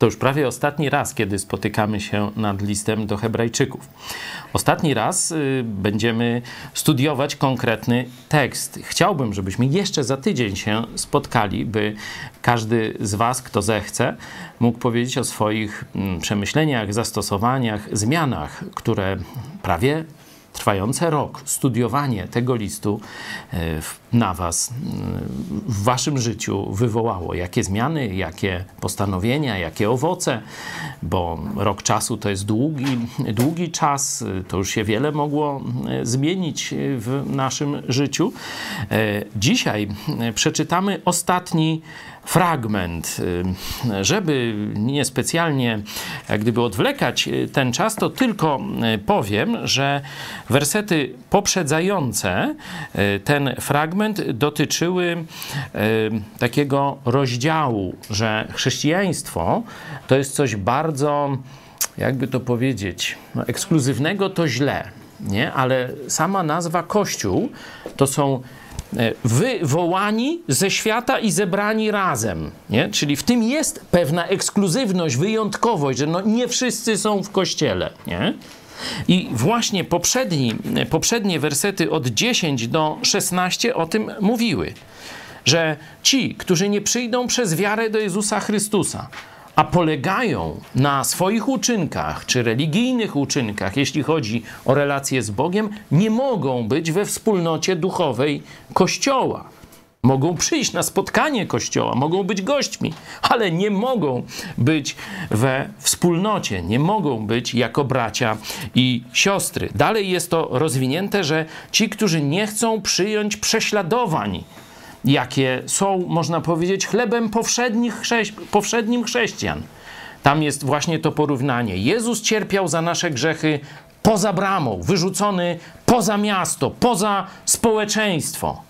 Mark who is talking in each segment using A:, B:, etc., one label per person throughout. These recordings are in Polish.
A: To już prawie ostatni raz, kiedy spotykamy się nad listem do Hebrajczyków. Ostatni raz y, będziemy studiować konkretny tekst. Chciałbym, żebyśmy jeszcze za tydzień się spotkali, by każdy z Was, kto zechce, mógł powiedzieć o swoich mm, przemyśleniach, zastosowaniach, zmianach, które prawie trwające rok studiowanie tego listu e, na Was, w Waszym życiu wywołało? Jakie zmiany, jakie postanowienia, jakie owoce? Bo rok czasu to jest długi, długi czas, to już się wiele mogło zmienić w naszym życiu. E, dzisiaj przeczytamy ostatni fragment. Y, żeby niespecjalnie jak gdyby odwlekać y, ten czas, to tylko y, powiem, że wersety poprzedzające ten fragment dotyczyły takiego rozdziału, że chrześcijaństwo to jest coś bardzo, jakby to powiedzieć, no, ekskluzywnego to źle, nie? ale sama nazwa Kościół to są E, wywołani ze świata i zebrani razem. Nie? Czyli w tym jest pewna ekskluzywność, wyjątkowość, że no nie wszyscy są w kościele. Nie? I właśnie poprzedni, poprzednie wersety od 10 do 16 o tym mówiły, że ci, którzy nie przyjdą przez wiarę do Jezusa Chrystusa, a polegają na swoich uczynkach czy religijnych uczynkach, jeśli chodzi o relacje z Bogiem, nie mogą być we wspólnocie duchowej Kościoła. Mogą przyjść na spotkanie Kościoła, mogą być gośćmi, ale nie mogą być we wspólnocie, nie mogą być jako bracia i siostry. Dalej jest to rozwinięte, że ci, którzy nie chcą przyjąć prześladowań jakie są, można powiedzieć, chlebem chrześ powszednim chrześcijan. Tam jest właśnie to porównanie. Jezus cierpiał za nasze grzechy poza bramą, wyrzucony poza miasto, poza społeczeństwo.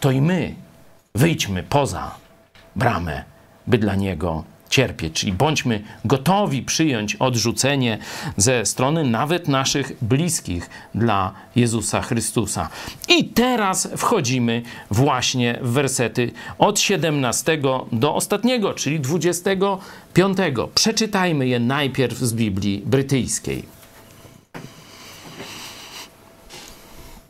A: To i my wyjdźmy poza bramę, by dla Niego cierpieć. Czyli bądźmy gotowi przyjąć odrzucenie ze strony nawet naszych bliskich dla Jezusa Chrystusa. I teraz wchodzimy właśnie w wersety od 17 do ostatniego, czyli 25. Przeczytajmy je najpierw z Biblii brytyjskiej.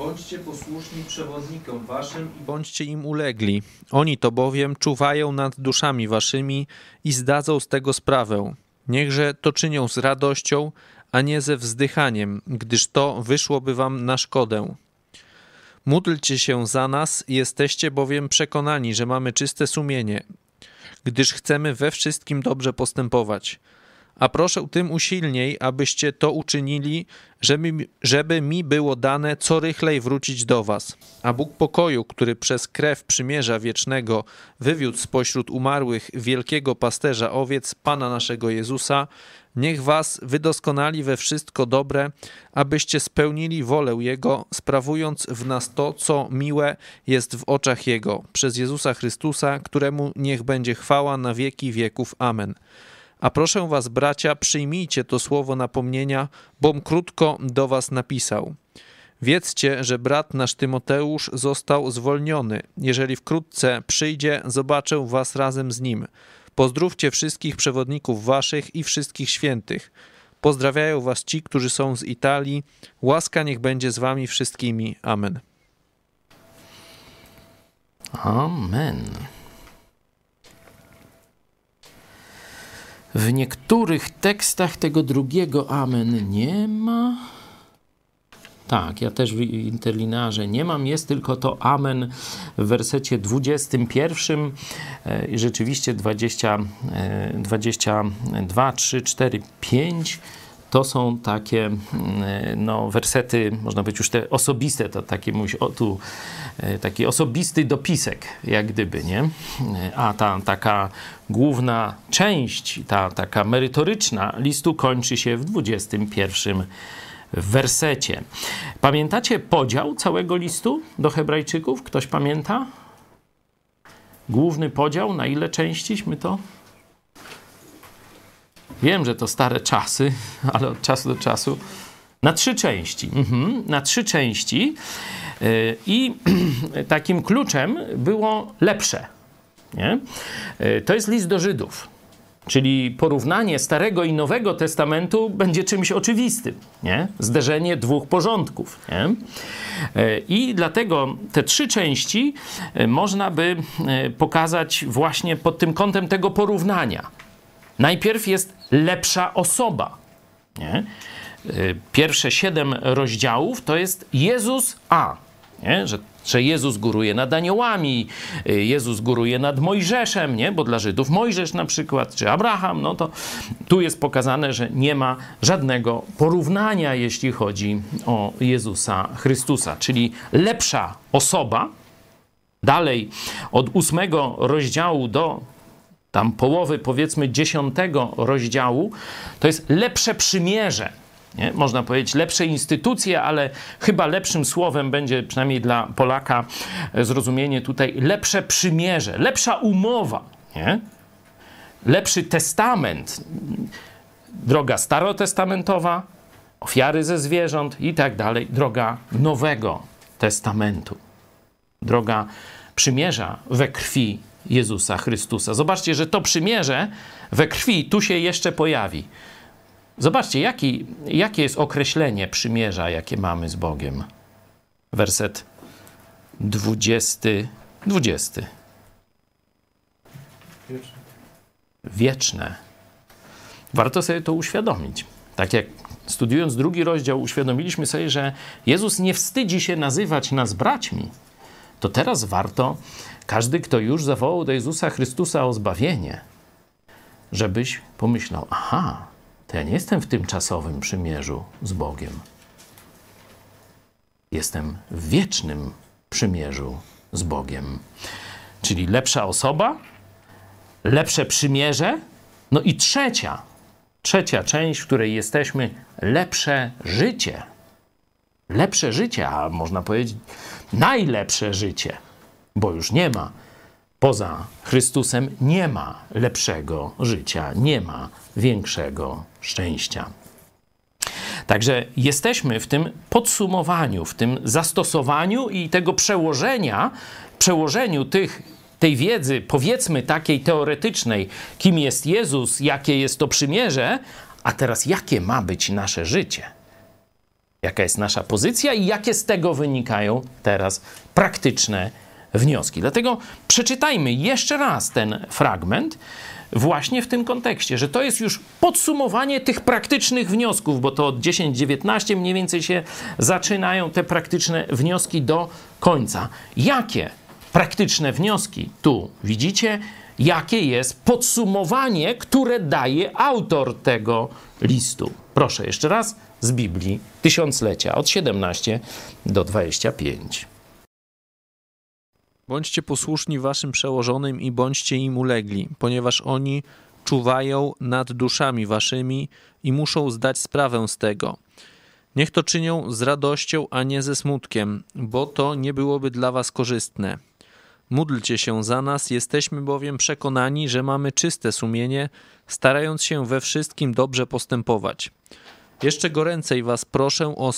B: Bądźcie posłuszni przewodnikom waszym i bądźcie im ulegli. Oni to bowiem czuwają nad duszami waszymi i zdadzą z tego sprawę. Niechże to czynią z radością, a nie ze wzdychaniem, gdyż to wyszłoby wam na szkodę. Módlcie się za nas, jesteście bowiem przekonani, że mamy czyste sumienie, gdyż chcemy we wszystkim dobrze postępować a proszę tym usilniej, abyście to uczynili, żeby, żeby mi było dane co rychlej wrócić do was. A Bóg pokoju, który przez krew przymierza wiecznego wywiódł spośród umarłych wielkiego pasterza owiec, Pana naszego Jezusa, niech was wydoskonali we wszystko dobre, abyście spełnili wolę Jego, sprawując w nas to, co miłe jest w oczach Jego, przez Jezusa Chrystusa, któremu niech będzie chwała na wieki wieków. Amen. A proszę was, bracia, przyjmijcie to słowo napomnienia, bom krótko do was napisał. Wiedzcie, że brat nasz Tymoteusz został zwolniony. Jeżeli wkrótce przyjdzie, zobaczę was razem z nim. Pozdrówcie wszystkich przewodników waszych i wszystkich świętych. Pozdrawiają was ci, którzy są z Italii. Łaska niech będzie z wami wszystkimi. Amen.
A: Amen. W niektórych tekstach tego drugiego amen nie ma. Tak, ja też w interlinarze nie mam, jest tylko to amen w wersecie 21 e, rzeczywiście 20, 22, 3, 4, 5 to są takie mm, no, wersety, można powiedzieć już te osobiste, to taki, o, tu, e, taki osobisty dopisek, jak gdyby, nie? A ta taka główna część, ta taka merytoryczna listu kończy się w 21 wersecie. Pamiętacie podział całego listu do Hebrajczyków? Ktoś pamięta? Główny podział, na ile częściśmy to Wiem, że to stare czasy, ale od czasu do czasu. Na trzy części. Mhm, na trzy części. Y, I takim kluczem było lepsze. Nie? Y, to jest list do Żydów. Czyli porównanie Starego i Nowego Testamentu będzie czymś oczywistym, nie? Zderzenie dwóch porządków, nie? E, I dlatego te trzy części e, można by e, pokazać właśnie pod tym kątem tego porównania. Najpierw jest lepsza osoba, nie? Pierwsze siedem rozdziałów to jest Jezus A, nie? Że że Jezus góruje nad aniołami, y, Jezus góruje nad Mojżeszem, nie? bo dla Żydów Mojżesz na przykład, czy Abraham, no to tu jest pokazane, że nie ma żadnego porównania, jeśli chodzi o Jezusa Chrystusa, czyli lepsza osoba. Dalej, od ósmego rozdziału do tam połowy, powiedzmy, dziesiątego rozdziału, to jest lepsze przymierze nie? Można powiedzieć lepsze instytucje, ale chyba lepszym słowem będzie przynajmniej dla Polaka e, zrozumienie tutaj lepsze przymierze, lepsza umowa, nie? lepszy testament, droga starotestamentowa, ofiary ze zwierząt i tak dalej, droga Nowego Testamentu, droga przymierza we krwi Jezusa Chrystusa. Zobaczcie, że to przymierze we krwi tu się jeszcze pojawi. Zobaczcie, jaki, jakie jest określenie przymierza, jakie mamy z Bogiem. Werset 20. 20. Wieczne. Wieczne. Warto sobie to uświadomić. Tak jak studiując drugi rozdział, uświadomiliśmy sobie, że Jezus nie wstydzi się nazywać nas braćmi. To teraz warto, każdy, kto już zawołał do Jezusa Chrystusa o zbawienie, żebyś pomyślał: aha, to ja nie jestem w tymczasowym przymierzu z Bogiem. Jestem w wiecznym przymierzu z Bogiem. Czyli lepsza osoba, lepsze przymierze, no i trzecia, trzecia część, w której jesteśmy, lepsze życie. Lepsze życie, a można powiedzieć najlepsze życie, bo już nie ma poza Chrystusem nie ma lepszego życia, nie ma większego szczęścia. Także jesteśmy w tym podsumowaniu, w tym zastosowaniu i tego przełożenia, przełożeniu tych, tej wiedzy, powiedzmy takiej teoretycznej, kim jest Jezus, jakie jest to przymierze, a teraz jakie ma być nasze życie. Jaka jest nasza pozycja i jakie z tego wynikają teraz praktyczne wnioski. Dlatego przeczytajmy jeszcze raz ten fragment, właśnie w tym kontekście, że to jest już podsumowanie tych praktycznych wniosków, bo to od 10-19 mniej więcej się zaczynają te praktyczne wnioski do końca. Jakie praktyczne wnioski tu widzicie? Jakie jest podsumowanie, które daje autor tego listu? Proszę jeszcze raz z Biblii Tysiąclecia od 17 do 25.
B: Bądźcie posłuszni waszym przełożonym i bądźcie im ulegli, ponieważ oni czuwają nad duszami waszymi i muszą zdać sprawę z tego. Niech to czynią z radością, a nie ze smutkiem, bo to nie byłoby dla was korzystne. Módlcie się za nas, jesteśmy bowiem przekonani, że mamy czyste sumienie, starając się we wszystkim dobrze postępować. Jeszcze goręcej was proszę o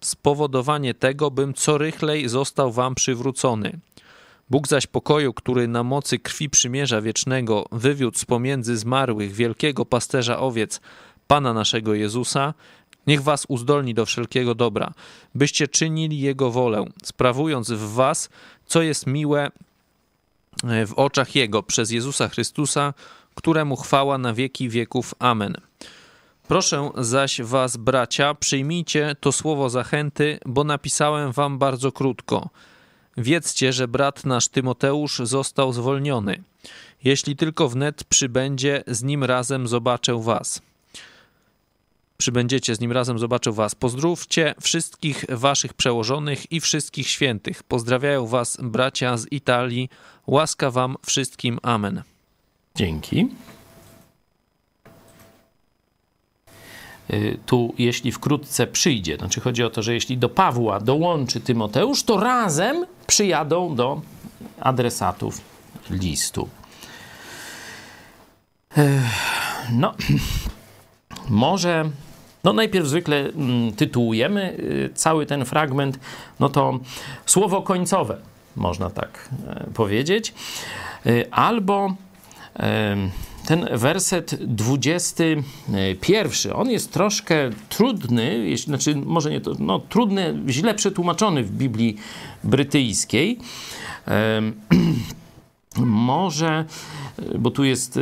B: spowodowanie tego, bym co rychlej został wam przywrócony. Bóg zaś pokoju, który na mocy krwi przymierza wiecznego wywiódł z pomiędzy zmarłych wielkiego pasterza owiec, Pana naszego Jezusa, niech was uzdolni do wszelkiego dobra, byście czynili Jego wolę, sprawując w was, co jest miłe e, w oczach Jego, przez Jezusa Chrystusa, któremu chwała na wieki wieków. Amen. Proszę zaś was, bracia, przyjmijcie to słowo zachęty, bo napisałem wam bardzo krótko – Wiedzcie, że brat nasz Tymoteusz został zwolniony. Jeśli tylko wnet przybędzie, z nim razem zobaczę was. Przybędziecie z nim razem, zobaczę was. Pozdrówcie wszystkich waszych przełożonych i wszystkich świętych. Pozdrawiają was bracia z Italii. Łaska wam wszystkim. Amen.
A: Dzięki. Tu, jeśli wkrótce przyjdzie, znaczy chodzi o to, że jeśli do Pawła dołączy Tymoteusz, to razem przyjadą do adresatów listu. No, może, no najpierw zwykle mm, tytułujemy y, cały ten fragment, no to słowo końcowe, można tak e, powiedzieć, y, albo ten werset 21, on jest troszkę trudny, znaczy może nie to, no trudny, źle przetłumaczony w Biblii brytyjskiej. może, bo tu jest,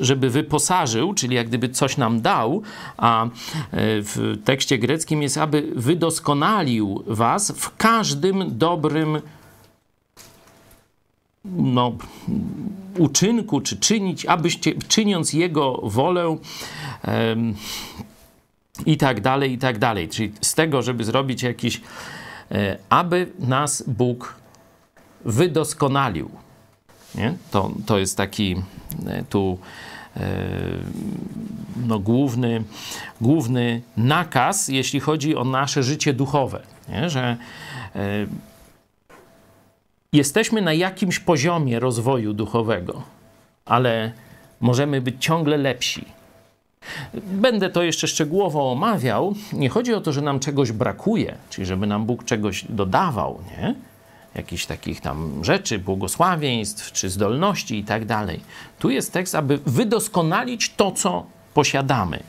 A: żeby wyposażył, czyli jak gdyby coś nam dał, a e, w tekście greckim jest, aby wydoskonalił was w każdym dobrym no, uczynku, czy czynić, abyście, czyniąc Jego wolę um, i tak dalej, i tak dalej. Czyli z tego, żeby zrobić jakiś, e, aby nas Bóg wydoskonalił. Nie? To, to jest taki e, tu e, no, główny, główny nakaz, jeśli chodzi o nasze życie duchowe. Nie? Że e, jesteśmy na jakimś poziomie rozwoju duchowego, ale możemy być ciągle lepsi. Będę to jeszcze szczegółowo omawiał. Nie chodzi o to, że nam czegoś brakuje, czyli żeby nam Bóg czegoś dodawał, nie? jakichś takich tam rzeczy, błogosławieństw czy zdolności i tak dalej. Tu jest tekst, aby wydoskonalić to, co posiadamy.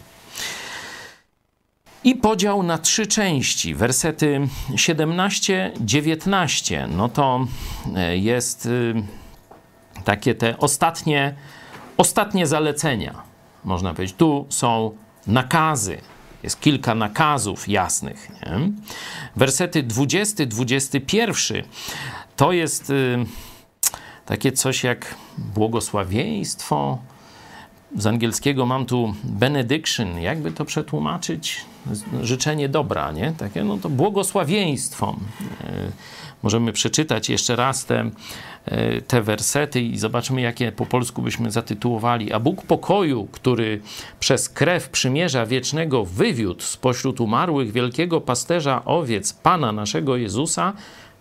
A: I podział na trzy części, wersety 17-19. No to e, jest y, takie te ostatnie, ostatnie zalecenia, można powiedzieć. Tu są nakazy, jest kilka nakazów jasnych. Nie? Wersety 20-21 to jest y, takie coś jak błogosławieństwo. Z angielskiego mam tu benediction. Jakby to przetłumaczyć? Życzenie dobra, nie? Takie, no to błogosławieństwo. Y, możemy przeczytać jeszcze raz te, e, te wersety i zobaczymy, jakie po polsku byśmy zatytułowali. A Bóg pokoju, który przez krew przymierza wiecznego wywiódł spośród umarłych wielkiego pasterza owiec Pana naszego Jezusa,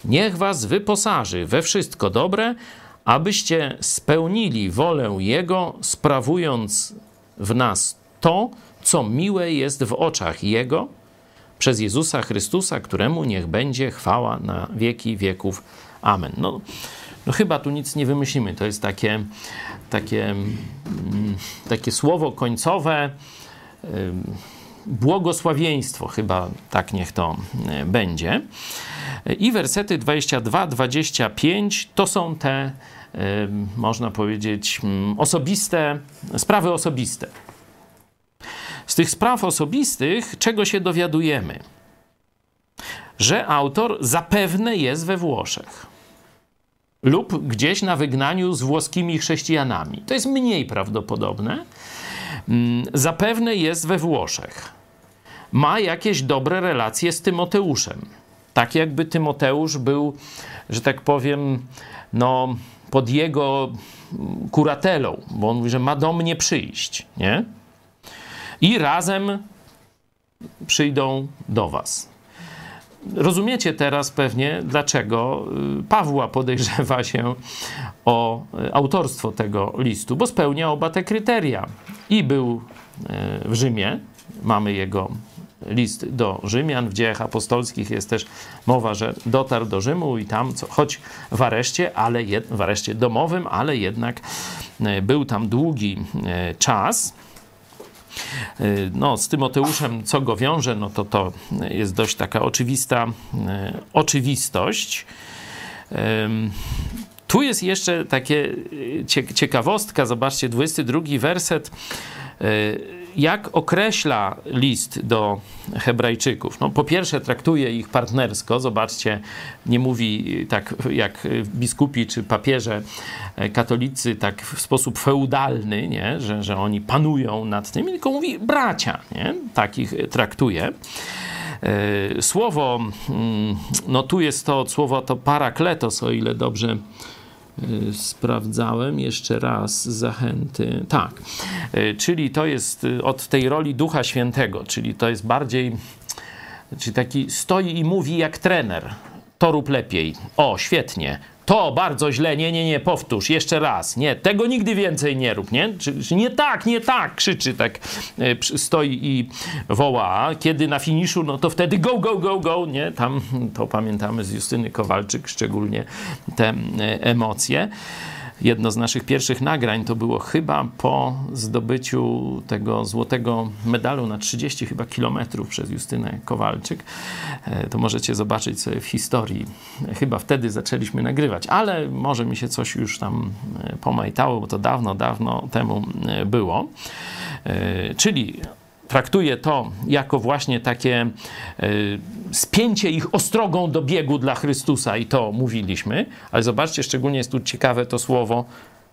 A: niech was wyposaży we wszystko dobre, abyście spełnili wolę Jego, sprawując w nas to, co miłe jest w oczach Jego, przez Jezusa Chrystusa, któremu niech będzie chwała na wieki wieków. Amen. No, no chyba tu nic nie wymyślimy. To jest takie, takie, mm, takie słowo końcowe, błogosławieństwo, chyba tak niech to e, będzie. I wersety 22-25 to są te, można powiedzieć, mm, osobiste, sprawy osobiste. Z tych spraw osobistych czego się dowiadujemy? Że autor zapewne jest we Włoszech lub gdzieś na wygnaniu z włoskimi chrześcijanami. To jest mniej prawdopodobne. Mm, zapewne jest we Włoszech. Ma jakieś dobre relacje z Tymoteuszem. Tak jakby Tymoteusz był, że tak powiem, no, pod jego kuratelą, bo on mówi, że ma do mnie przyjść, nie? i razem przyjdą do Was. Rozumiecie teraz pewnie, dlaczego y, Pawła podejrzewa się o y, autorstwo tego listu, bo spełnia oba te kryteria. I był y, w Rzymie, mamy jego list do Rzymian. W dziejach apostolskich jest też mowa, że dotarł do Rzymu i tam, co, choć w areszcie, ale jed, w areszcie domowym, ale jednak był tam długi czas. Y, no, z Tymoteuszem, co go wiąże, no to to jest dość taka oczywista oczywistość. Tu jest jeszcze takie ciekawostka, zobaczcie, 22 werset jak określa list do Hebrajczyków? No, po pierwsze, traktuje ich partnersko. Zobaczcie, nie mówi tak jak biskupi czy papieże e, katolicy, tak w sposób feudalny, nie? Że, że oni panują nad tym, tylko mówi bracia. Nie? Tak ich traktuje. E, słowo, mm, no tu jest to słowo to parakletos, o ile dobrze Y, sprawdzałem jeszcze raz zachęty. Tak, y, czyli to jest y, od tej roli Ducha Świętego, czyli to jest bardziej, czyli taki stoi i mówi jak trener. To rób lepiej. O, świetnie to bardzo źle, nie, nie, nie, powtórz, jeszcze raz, nie, tego nigdy więcej nie rób, nie? Czy, czy nie tak, nie tak, krzyczy tak, e, stoi i woła, kiedy na finiszu, no to wtedy go, go, go, go, nie? Tam to pamiętamy z Justyny Kowalczyk, szczególnie te e, emocje. Jedno z naszych pierwszych nagrań to było chyba po zdobyciu tego złotego medalu na 30 chyba kilometrów przez Justynę Kowalczyk. E, to możecie zobaczyć sobie w historii. Chyba wtedy zaczęliśmy nagrywać, ale może mi się coś już tam e, pomajtało, bo to dawno, dawno temu e, było. Czyli traktuje to jako właśnie takie spięcie ich ostrogą do biegu dla Chrystusa i to mówiliśmy, ale zobaczcie, szczególnie jest tu ciekawe to słowo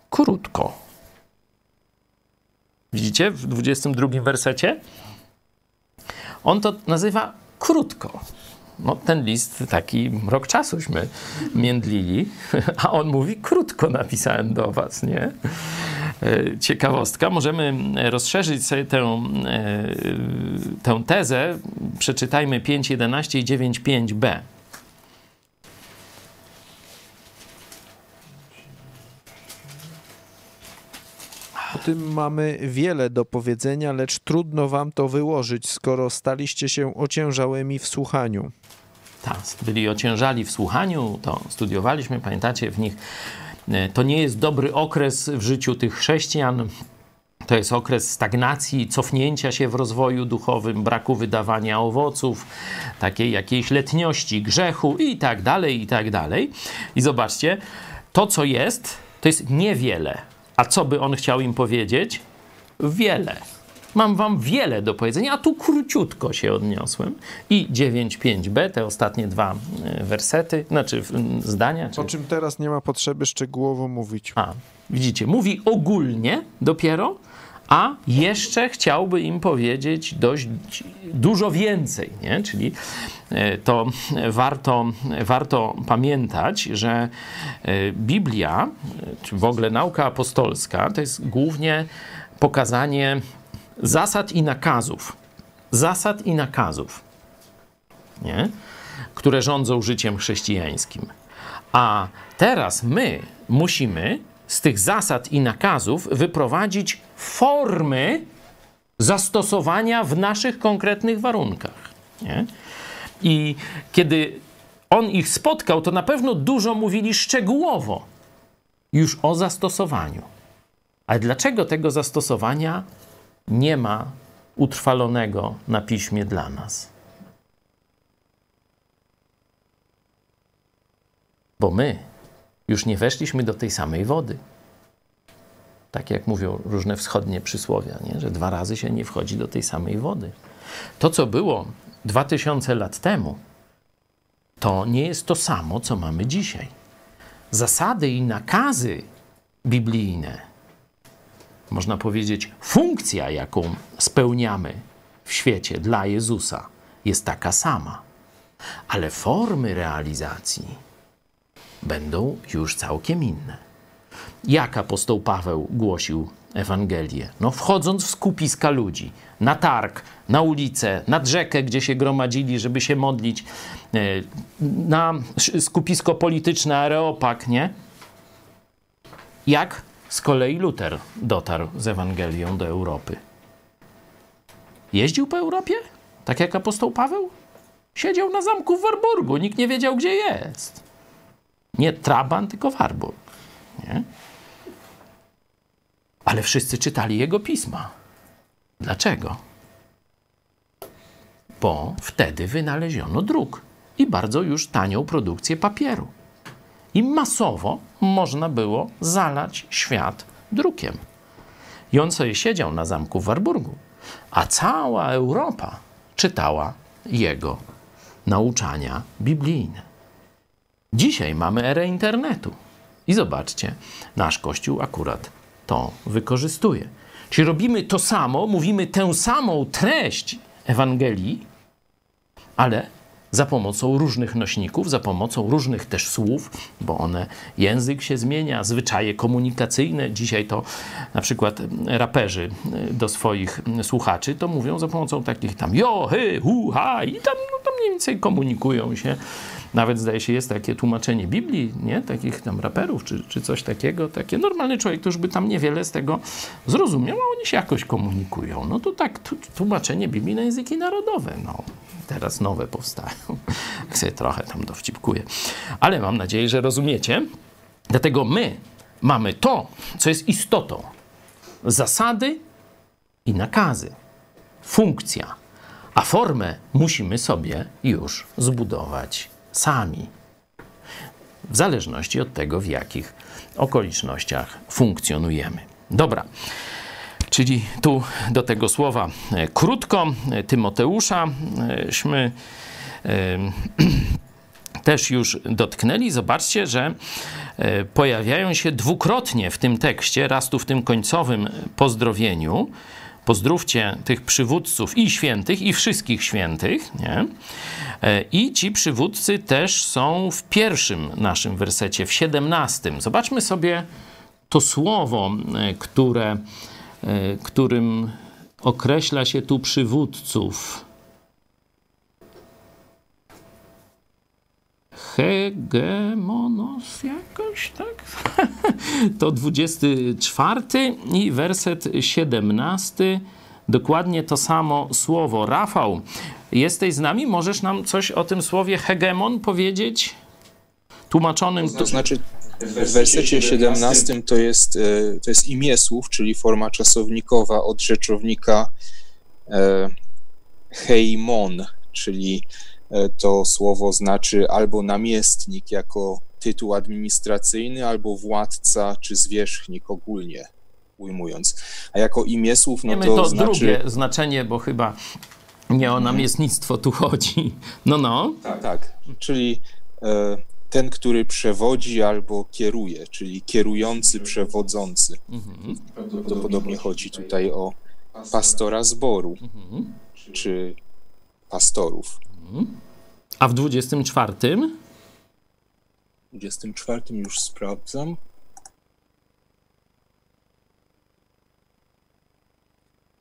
A: krótko. Widzicie w 22 wersecie? On to nazywa krótko. No, ten list taki rok czasuśmy międlili, a on mówi krótko napisałem do was, nie? E, ciekawostka. Możemy rozszerzyć sobie tę, e, tę tezę. Przeczytajmy 5.11 i 9.5b.
B: O tym mamy wiele do powiedzenia, lecz trudno wam to wyłożyć, skoro staliście się ociężałymi w słuchaniu.
A: Tak, byli ociężali w słuchaniu, to studiowaliśmy, pamiętacie, w nich e, to nie jest dobry okres w życiu tych chrześcijan. To jest okres stagnacji, cofnięcia się w rozwoju duchowym, braku wydawania owoców, takiej jakiejś letniości, grzechu i tak dalej, i tak dalej. I zobaczcie, to co jest, to jest niewiele. A co by on chciał im powiedzieć? Wiele. Mam wam wiele do powiedzenia, a tu króciutko się odniosłem. I 9.5b, te ostatnie dwa e, wersety, znaczy zdania. Czy...
B: O czym teraz nie ma potrzeby szczegółowo mówić.
A: A, widzicie, mówi ogólnie dopiero, a jeszcze chciałby im powiedzieć dość dużo więcej, nie? Czyli e, to warto, warto pamiętać, że e, Biblia, czy w ogóle nauka apostolska, to jest głównie pokazanie zasad i nakazów. Zasad i nakazów, nie? które rządzą życiem chrześcijańskim. A teraz my musimy z tych zasad i nakazów wyprowadzić formy zastosowania w naszych konkretnych warunkach. Nie? I kiedy on ich spotkał, to na pewno dużo mówili szczegółowo już o zastosowaniu. Ale dlaczego tego zastosowania nie ma utrwalonego na piśmie dla nas? Bo my już nie weszliśmy do tej samej wody. Tak jak mówią różne wschodnie przysłowia, nie? że dwa razy się nie wchodzi do tej samej wody. To, co było dwa tysiące lat temu, to nie jest to samo, co mamy dzisiaj. Zasady i nakazy biblijne, można powiedzieć, funkcja, jaką spełniamy w świecie dla Jezusa, jest taka sama, ale formy realizacji będą już całkiem inne. Jak apostoł Paweł głosił Ewangelię? No, wchodząc w skupiska ludzi, na targ, na ulicę, nad rzekę, gdzie się gromadzili, żeby się modlić, e, na skupisko polityczne Areopag, nie? Jak z kolei Luter dotarł z Ewangelią do Europy? Jeździł po Europie? Tak jak apostoł Paweł? Siedział na zamku w Warburgu, nikt nie wiedział, gdzie jest. Nie Traban, tylko Warburg. Nie? Ale wszyscy czytali jego pisma. Dlaczego? Bo wtedy wynaleziono druk i bardzo już tanią produkcję papieru. I masowo można było zalać świat drukiem. I on sobie siedział na zamku w Warburgu, a cała Europa czytała jego nauczania biblijne. Dzisiaj mamy erę internetu. I zobaczcie, nasz Kościół akurat to wykorzystuje. Czyli robimy to samo, mówimy tę samą treść Ewangelii, ale za pomocą różnych nośników, za pomocą różnych też słów, bo one, język się zmienia, zwyczaje komunikacyjne. Dzisiaj to na przykład raperzy do swoich słuchaczy to mówią za pomocą takich tam jo, hy, hu, ha i tam, no, tam mniej więcej komunikują się nawet zdaje się jest takie tłumaczenie Biblii, nie? Takich tam raperów czy, czy coś takiego. Takie normalny człowiek to już by tam niewiele z tego zrozumiał, a oni się jakoś komunikują. No to tak tłumaczenie Biblii na języki narodowe. No, teraz nowe powstają. Sobie trochę tam dowcipkuję. Ale mam nadzieję, że rozumiecie. Dlatego my mamy to, co jest istotą. Zasady i nakazy. Funkcja. A formę musimy sobie już zbudować sami. W zależności od tego, w jakich okolicznościach funkcjonujemy. Dobra. Czyli tu do tego słowa e, krótko Tymoteuszaśmy e, też już dotknęli. Zobaczcie, że e, pojawiają się dwukrotnie w tym tekście, raz tu w tym końcowym pozdrowieniu. Pozdrówcie tych przywódców i świętych, i wszystkich świętych. Nie? I ci przywódcy też są w pierwszym naszym wersecie, w siedemnastym. Zobaczmy sobie to słowo, które E, którym określa się tu przywódców. Hegemonos jakoś, tak? to 24 i werset 17. Dokładnie to samo słowo. Rafał, jesteś z nami? Możesz nam coś o tym słowie hegemon powiedzieć? Tłumaczonym...
C: To znaczy, w wersecie 17 to jest, e, to jest imię słów, czyli forma czasownikowa od rzeczownika e, heimon, czyli to słowo znaczy albo namiestnik jako tytuł administracyjny, albo władca czy zwierzchnik ogólnie ujmując. A jako imię słów, no to,
A: to
C: znaczy...
A: drugie znaczenie, bo chyba nie o namiestnictwo tu chodzi. No, no.
C: Tak, tak. czyli ten, który przewodzi albo kieruje, czyli kierujący, przewodzący. Mhm. Prawdopodobnie chodzi tutaj o pastora zboru, mhm. czy pastorów.
A: A w 24?
C: W 24 już sprawdzam.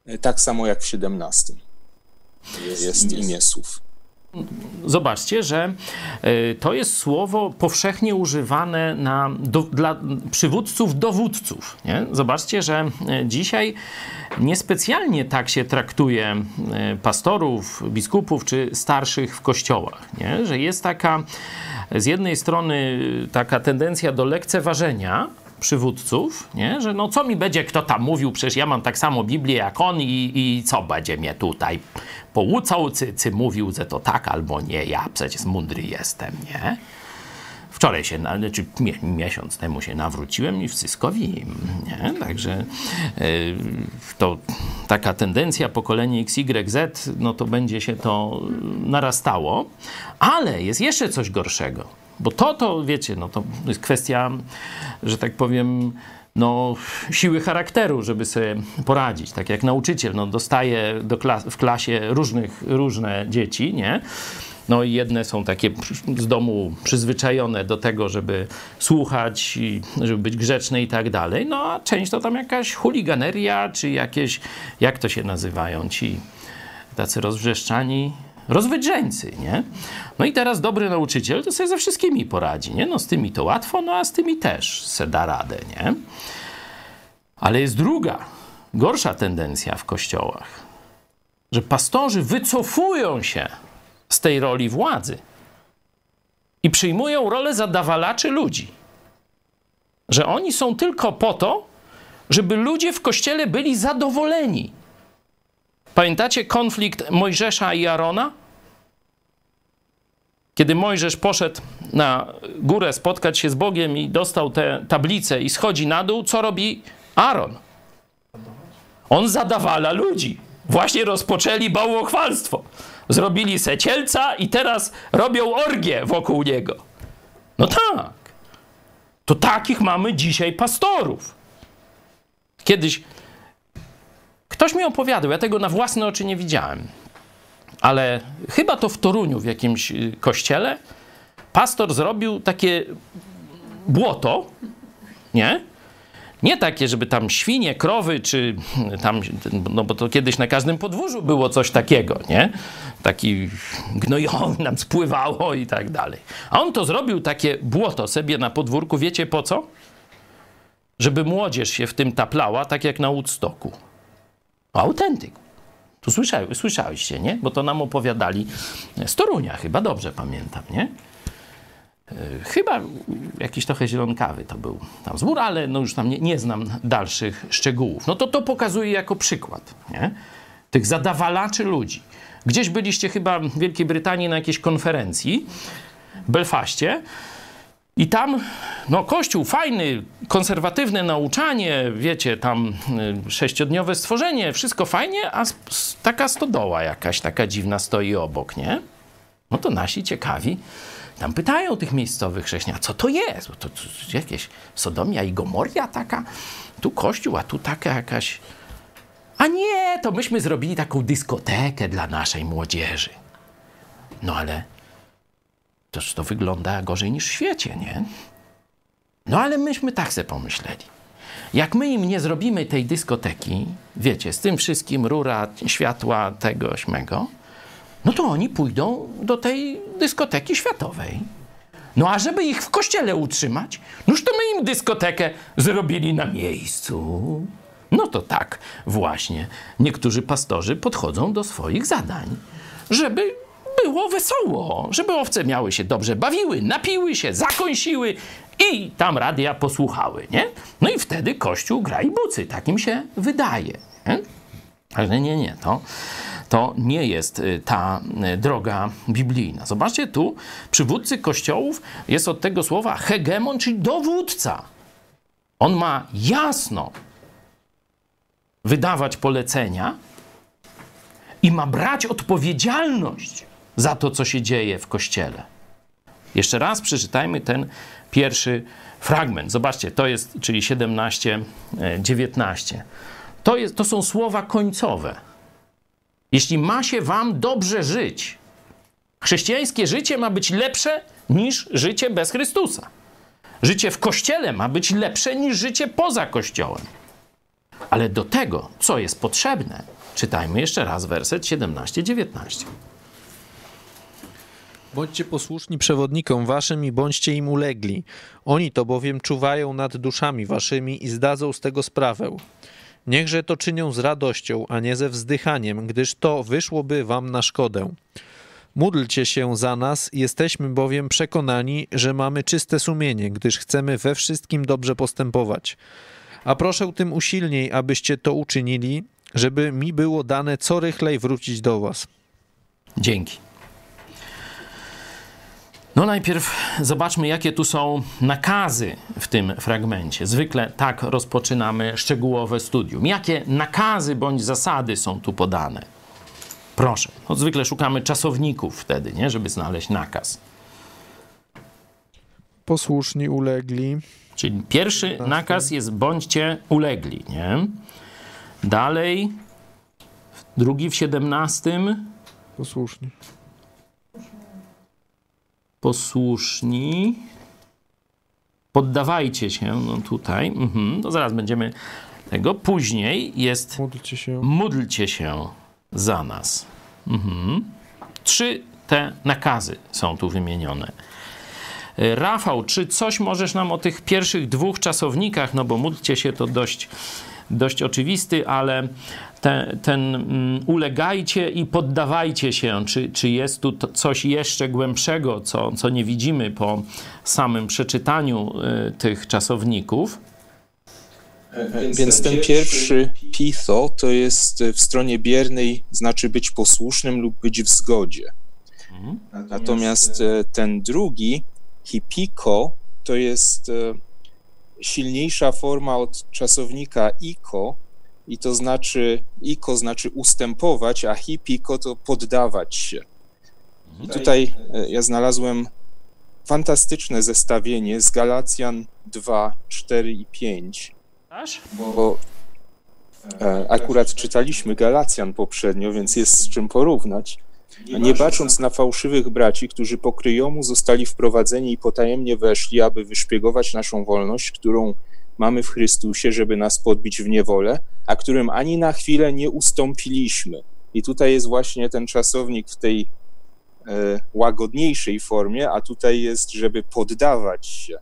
C: E, tak samo jak w 17. Jest, jest imię słów
A: zobaczcie, że e, to jest słowo powszechnie używane na, do, dla przywódców, dowódców. Nie? Zobaczcie, że e, dzisiaj niespecjalnie tak się traktuje e, pastorów, biskupów czy starszych w kościołach. Nie? Że jest taka z jednej strony taka tendencja do lekceważenia przywódców, nie? że no co mi będzie kto tam mówił, przecież ja mam tak samo Biblię jak on i, i co będzie mnie tutaj połucał, czy, czy mówił, że to tak albo nie, ja przecież mądry jestem, nie? Wczoraj się, znaczy miesiąc temu się nawróciłem i wszystko wiem, nie? Także yy, to taka tendencja pokolenie XYZ, no to będzie się to narastało, ale jest jeszcze coś gorszego bo to, to wiecie, no to jest kwestia, że tak powiem, no, siły charakteru, żeby sobie poradzić. Tak jak nauczyciel no, dostaje do klas w klasie różnych, różne dzieci, nie? No i jedne są takie z domu przyzwyczajone do tego, żeby słuchać, żeby być grzeczne i tak dalej. No a część to tam jakaś chuliganeria, czy jakieś, jak to się nazywają ci tacy rozwrzeszczani rozwydrzeńcy, nie? No i teraz dobry nauczyciel to sobie ze wszystkimi poradzi, nie? No z tymi to łatwo, no a z tymi też se da radę, nie? Ale jest druga, gorsza tendencja w kościołach, że pastorzy wycofują się z tej roli władzy i przyjmują rolę zadawalaczy ludzi. Że oni są tylko po to, żeby ludzie w kościele byli zadowoleni Pamiętacie konflikt Mojżesza i Arona? Kiedy Mojżesz poszedł na górę spotkać się z Bogiem i dostał tę tablicę i schodzi na dół, co robi Aaron? On zadawala ludzi. Właśnie rozpoczęli bałwochwalstwo. Zrobili secielca i teraz robią orgię wokół niego. No tak. To takich mamy dzisiaj pastorów. Kiedyś Ktoś mi opowiadał, ja tego na własne oczy nie widziałem, ale chyba to w Toruniu w jakimś y, kościele pastor zrobił takie błoto, nie? Nie takie, żeby tam świnie, krowy, czy tam, no bo to kiedyś na każdym podwórzu było coś takiego, nie? Taki gnojowy nam spływało i tak dalej. A on to zrobił takie błoto sobie na podwórku, wiecie po co? Żeby młodzież się w tym taplała, tak jak na Woodstocku. Autentyk. Tu słyszały, słyszałyście, nie? Bo to nam opowiadali z Torunia, chyba dobrze pamiętam, nie? E, chyba jakiś trochę zielonkawy to był tam zbór, ale no już tam nie, nie znam dalszych szczegółów. No to to pokazuje jako przykład nie? tych zadawalaczy ludzi. Gdzieś byliście chyba w Wielkiej Brytanii na jakiejś konferencji w Belfaście i tam, no, kościół fajny, konserwatywne nauczanie, wiecie, tam y, sześciodniowe stworzenie, wszystko fajnie, a taka stodoła jakaś, taka dziwna stoi obok, nie? No to nasi ciekawi tam pytają tych miejscowych chrześcijan, co to jest? To, to, to jakieś Sodomia i Gomoria taka? Tu kościół, a tu taka jakaś... A nie, to myśmy zrobili taką dyskotekę dla naszej młodzieży. No ale toż to wygląda gorzej niż w świecie, nie? No ale myśmy tak sobie pomyśleli. Jak my im nie zrobimy tej dyskoteki, wiecie, z tym wszystkim rura, światła, tego, śmego, no to oni pójdą do tej dyskoteki światowej. No a żeby ich w kościele utrzymać, noż to my im dyskotekę zrobili na miejscu. No to tak właśnie niektórzy pastorzy podchodzą do swoich zadań, żeby było wesoło, żeby owce miały się dobrze bawiły, napiły się, zakąsiły i tam radia posłuchały, nie? No i wtedy Kościół gra i bucy, takim się wydaje. Nie? Ale nie, nie, to to nie jest y, ta y, droga biblijna. Zobaczcie tu, przywódcy kościołów jest od tego słowa hegemon, czyli dowódca. On ma jasno wydawać polecenia i ma brać odpowiedzialność za to, co się dzieje w kościele. Jeszcze raz przeczytajmy ten pierwszy fragment. Zobaczcie, to jest, czyli 17, 19. To, jest, to są słowa końcowe. Jeśli ma się wam dobrze żyć, chrześcijańskie życie ma być lepsze niż życie bez Chrystusa. Życie w kościele ma być lepsze niż życie poza kościołem. Ale do tego, co jest potrzebne, czytajmy jeszcze raz werset 17-19.
B: Bądźcie posłuszni przewodnikom waszym i bądźcie im ulegli. Oni to bowiem czuwają nad duszami waszymi i zdadzą z tego sprawę. Niechże to czynią z radością, a nie ze wzdychaniem, gdyż to wyszłoby wam na szkodę. Módlcie się za nas, jesteśmy bowiem przekonani, że mamy czyste sumienie, gdyż chcemy we wszystkim dobrze postępować. A proszę tym usilniej, abyście to uczynili, żeby mi było dane co rychlej wrócić do was.
A: Dzięki. No najpierw zobaczmy, jakie tu są nakazy w tym fragmencie. Zwykle tak rozpoczynamy szczegółowe studium. Jakie nakazy bądź zasady są tu podane? Proszę. No, zwykle szukamy czasowników wtedy, nie? żeby znaleźć nakaz.
B: Posłuszni, ulegli.
A: Czyli pierwszy nakaz jest bądźcie ulegli, nie? Dalej, drugi w siedemnastym.
B: Posłuszni
A: posłuszni. Poddawajcie się, no tutaj, mhm, to zaraz będziemy tego. Później jest
B: módlcie się,
A: módlcie się za nas. Mhm. Trzy te nakazy są tu wymienione. Rafał, czy coś możesz nam o tych pierwszych dwóch czasownikach, no bo módlcie się to dość, dość oczywisty, ale te, ten um, ulegajcie i poddawajcie się. Czy, czy jest tu coś jeszcze głębszego, co, co nie widzimy po samym przeczytaniu y, tych czasowników?
C: Więc ten pierwszy pitho to jest w stronie biernej, znaczy być posłusznym lub być w zgodzie. Mhm. Natomiast e, ten drugi, hipiko, to jest e, silniejsza forma od czasownika iko, i to znaczy, iko znaczy ustępować, a hipiko to poddawać się. I tutaj e, ja znalazłem fantastyczne zestawienie z Galacjan 2, 4 i 5. Bo e, akurat czytaliśmy Galacjan poprzednio, więc jest z czym porównać. Nie bacząc na fałszywych braci, którzy po kryjomu zostali wprowadzeni i potajemnie weszli, aby wyszpiegować naszą wolność, którą mamy w Chrystusie, żeby nas podbić w niewolę, a którym ani na chwilę nie ustąpiliśmy. I tutaj jest właśnie ten czasownik w tej e, łagodniejszej formie, a tutaj jest, żeby poddawać się.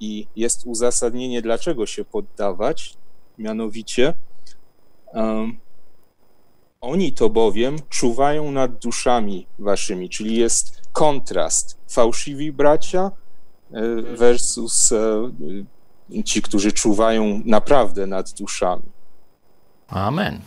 C: I jest uzasadnienie, dlaczego się poddawać, mianowicie um, oni to bowiem czuwają nad duszami waszymi, czyli jest kontrast. Fałszywi bracia versus ci, którzy czuwają naprawdę nad duszami.
A: Amen.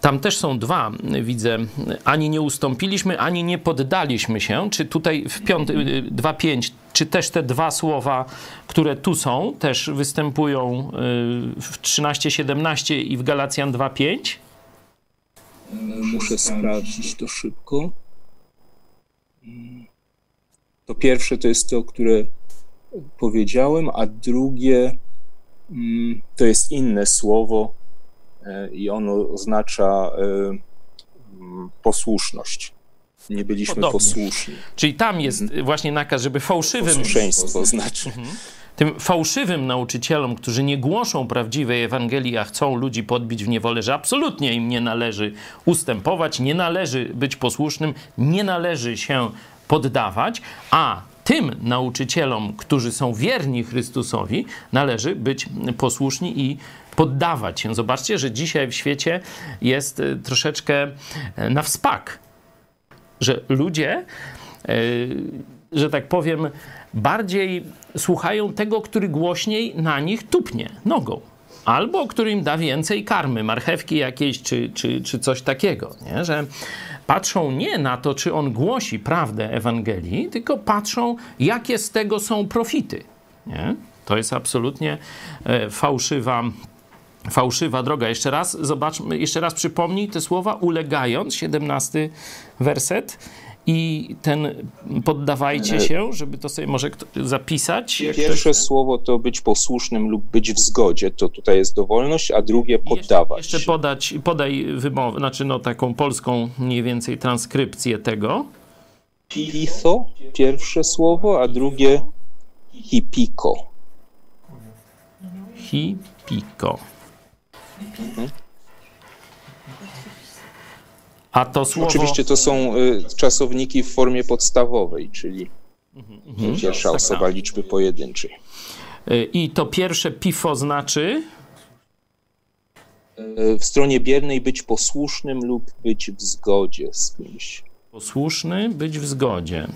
A: Tam też są dwa, widzę, ani nie ustąpiliśmy, ani nie poddaliśmy się. Czy tutaj w 2.5, czy też te dwa słowa, które tu są, też występują y, w 13.17 i w Galacjan 2.5?
C: Muszę sprawdzić to szybko. To pierwsze to jest to, które powiedziałem, a drugie mm, to jest inne słowo e, i ono oznacza e, mm, posłuszność. Nie byliśmy Podobnie. posłuszni.
A: Czyli tam jest mhm. właśnie nakaz, żeby fałszywym.
C: Posłuszeństwo znaczy. Mhm.
A: Tym fałszywym nauczycielom, którzy nie głoszą prawdziwej Ewangelii, a chcą ludzi podbić w niewolę, że absolutnie im nie należy ustępować, nie należy być posłusznym, nie należy się poddawać, a tym nauczycielom, którzy są wierni Chrystusowi, należy być posłuszni i poddawać się. Zobaczcie, że dzisiaj w świecie jest e, troszeczkę e, na wspak, że ludzie, e, że tak powiem, bardziej słuchają tego, który głośniej na nich tupnie nogą. Albo który im da więcej karmy, marchewki jakieś, czy, czy, czy coś takiego. Nie? Że patrzą nie na to, czy on głosi prawdę Ewangelii, tylko patrzą, jakie z tego są profity. Nie? To jest absolutnie e, fałszywa fałszywa droga. Jeszcze raz zobaczmy, jeszcze raz przypomnij te słowa, ulegając, 17 werset i ten poddawajcie się, żeby to sobie może zapisać.
C: Pierwsze słowo to być posłusznym lub być w zgodzie, to tutaj jest dowolność, a drugie poddawać.
A: Jeszcze, jeszcze podać, podaj wymowę, znaczy no taką polską mniej więcej transkrypcję tego.
C: Pitho, pierwsze słowo, a drugie hipiko.
A: Hipiko. Mhm. A to słowo...
C: Oczywiście to są y, czasowniki w formie podstawowej, czyli mhm. pierwsza tak, osoba tak. liczby pojedynczej.
A: Y, I to pierwsze pifo znaczy?
C: Y, w stronie biernej być posłusznym lub być w zgodzie z kimś.
A: Posłuszny, być w zgodzie.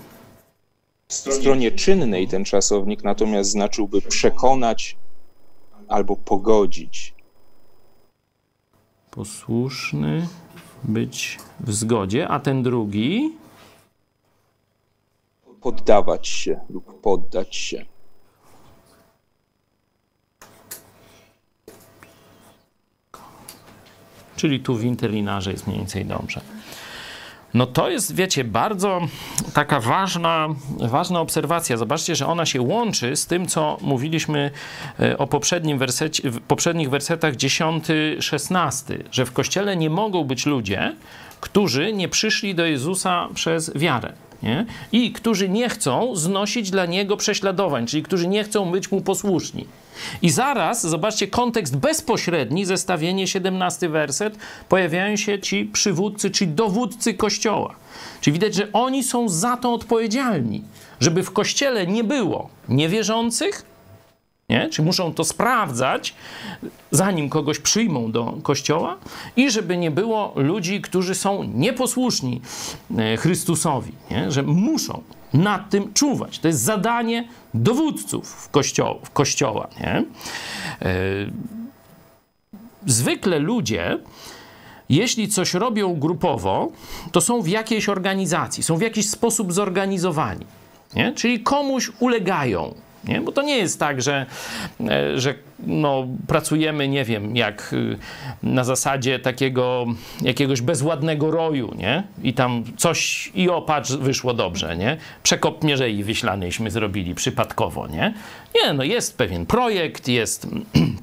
C: W stronie czynnej ten czasownik natomiast znaczyłby przekonać albo pogodzić.
A: Posłuszny, być w zgodzie, a ten drugi
C: poddawać się lub poddać się.
A: Czyli tu w interlinarze jest mniej więcej dobrze. No to jest, wiecie, bardzo taka ważna, ważna obserwacja. Zobaczcie, że ona się łączy z tym, co mówiliśmy e, o poprzednim wersecie, poprzednich wersetach 10-16, że w Kościele nie mogą być ludzie, którzy nie przyszli do Jezusa przez wiarę. Nie? I którzy nie chcą znosić dla Niego prześladowań, czyli którzy nie chcą być Mu posłuszni. I zaraz, zobaczcie, kontekst bezpośredni, zestawienie 17 werset, pojawiają się ci przywódcy, czy dowódcy Kościoła. Czyli widać, że oni są za to odpowiedzialni, żeby w Kościele nie było niewierzących, nie? Czy muszą to sprawdzać, zanim kogoś przyjmą do kościoła, i żeby nie było ludzi, którzy są nieposłuszni e, Chrystusowi, nie? że muszą nad tym czuwać. To jest zadanie dowódców w, kościo w kościoła. Nie? E, zwykle ludzie, jeśli coś robią grupowo, to są w jakiejś organizacji, są w jakiś sposób zorganizowani. Nie? Czyli komuś ulegają, nie? Bo to nie jest tak, że, e, że no, pracujemy, nie wiem, jak y, na zasadzie takiego jakiegoś bezładnego roju, nie? I tam coś, i opatrz, wyszło dobrze, nie? Przekop Mierzei Wyślaniejśmy zrobili przypadkowo, nie? Nie, no jest pewien projekt, jest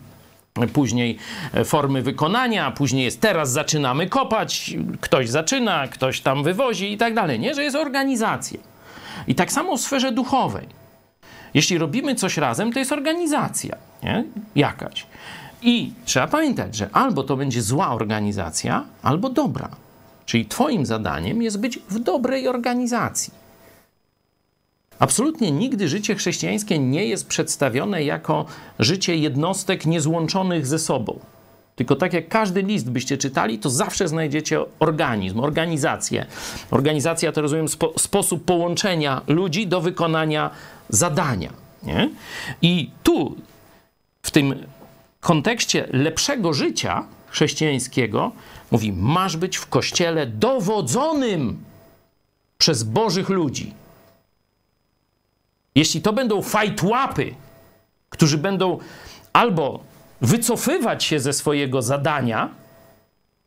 A: później formy wykonania, później jest teraz zaczynamy kopać, ktoś zaczyna, ktoś tam wywozi i tak dalej, nie? Że jest organizacja. I tak samo w sferze duchowej. Jeśli robimy coś razem, to jest organizacja nie? jakaś. I trzeba pamiętać, że albo to będzie zła organizacja, albo dobra. Czyli Twoim zadaniem jest być w dobrej organizacji. Absolutnie nigdy życie chrześcijańskie nie jest przedstawione jako życie jednostek niezłączonych ze sobą. Tylko tak jak każdy list byście czytali, to zawsze znajdziecie organizm, organizację. Organizacja to rozumiem spo, sposób połączenia ludzi do wykonania zadania. Nie? I tu, w tym kontekście lepszego życia chrześcijańskiego, mówi: masz być w kościele dowodzonym przez Bożych ludzi. Jeśli to będą fajtłapy, którzy będą albo wycofywać się ze swojego zadania,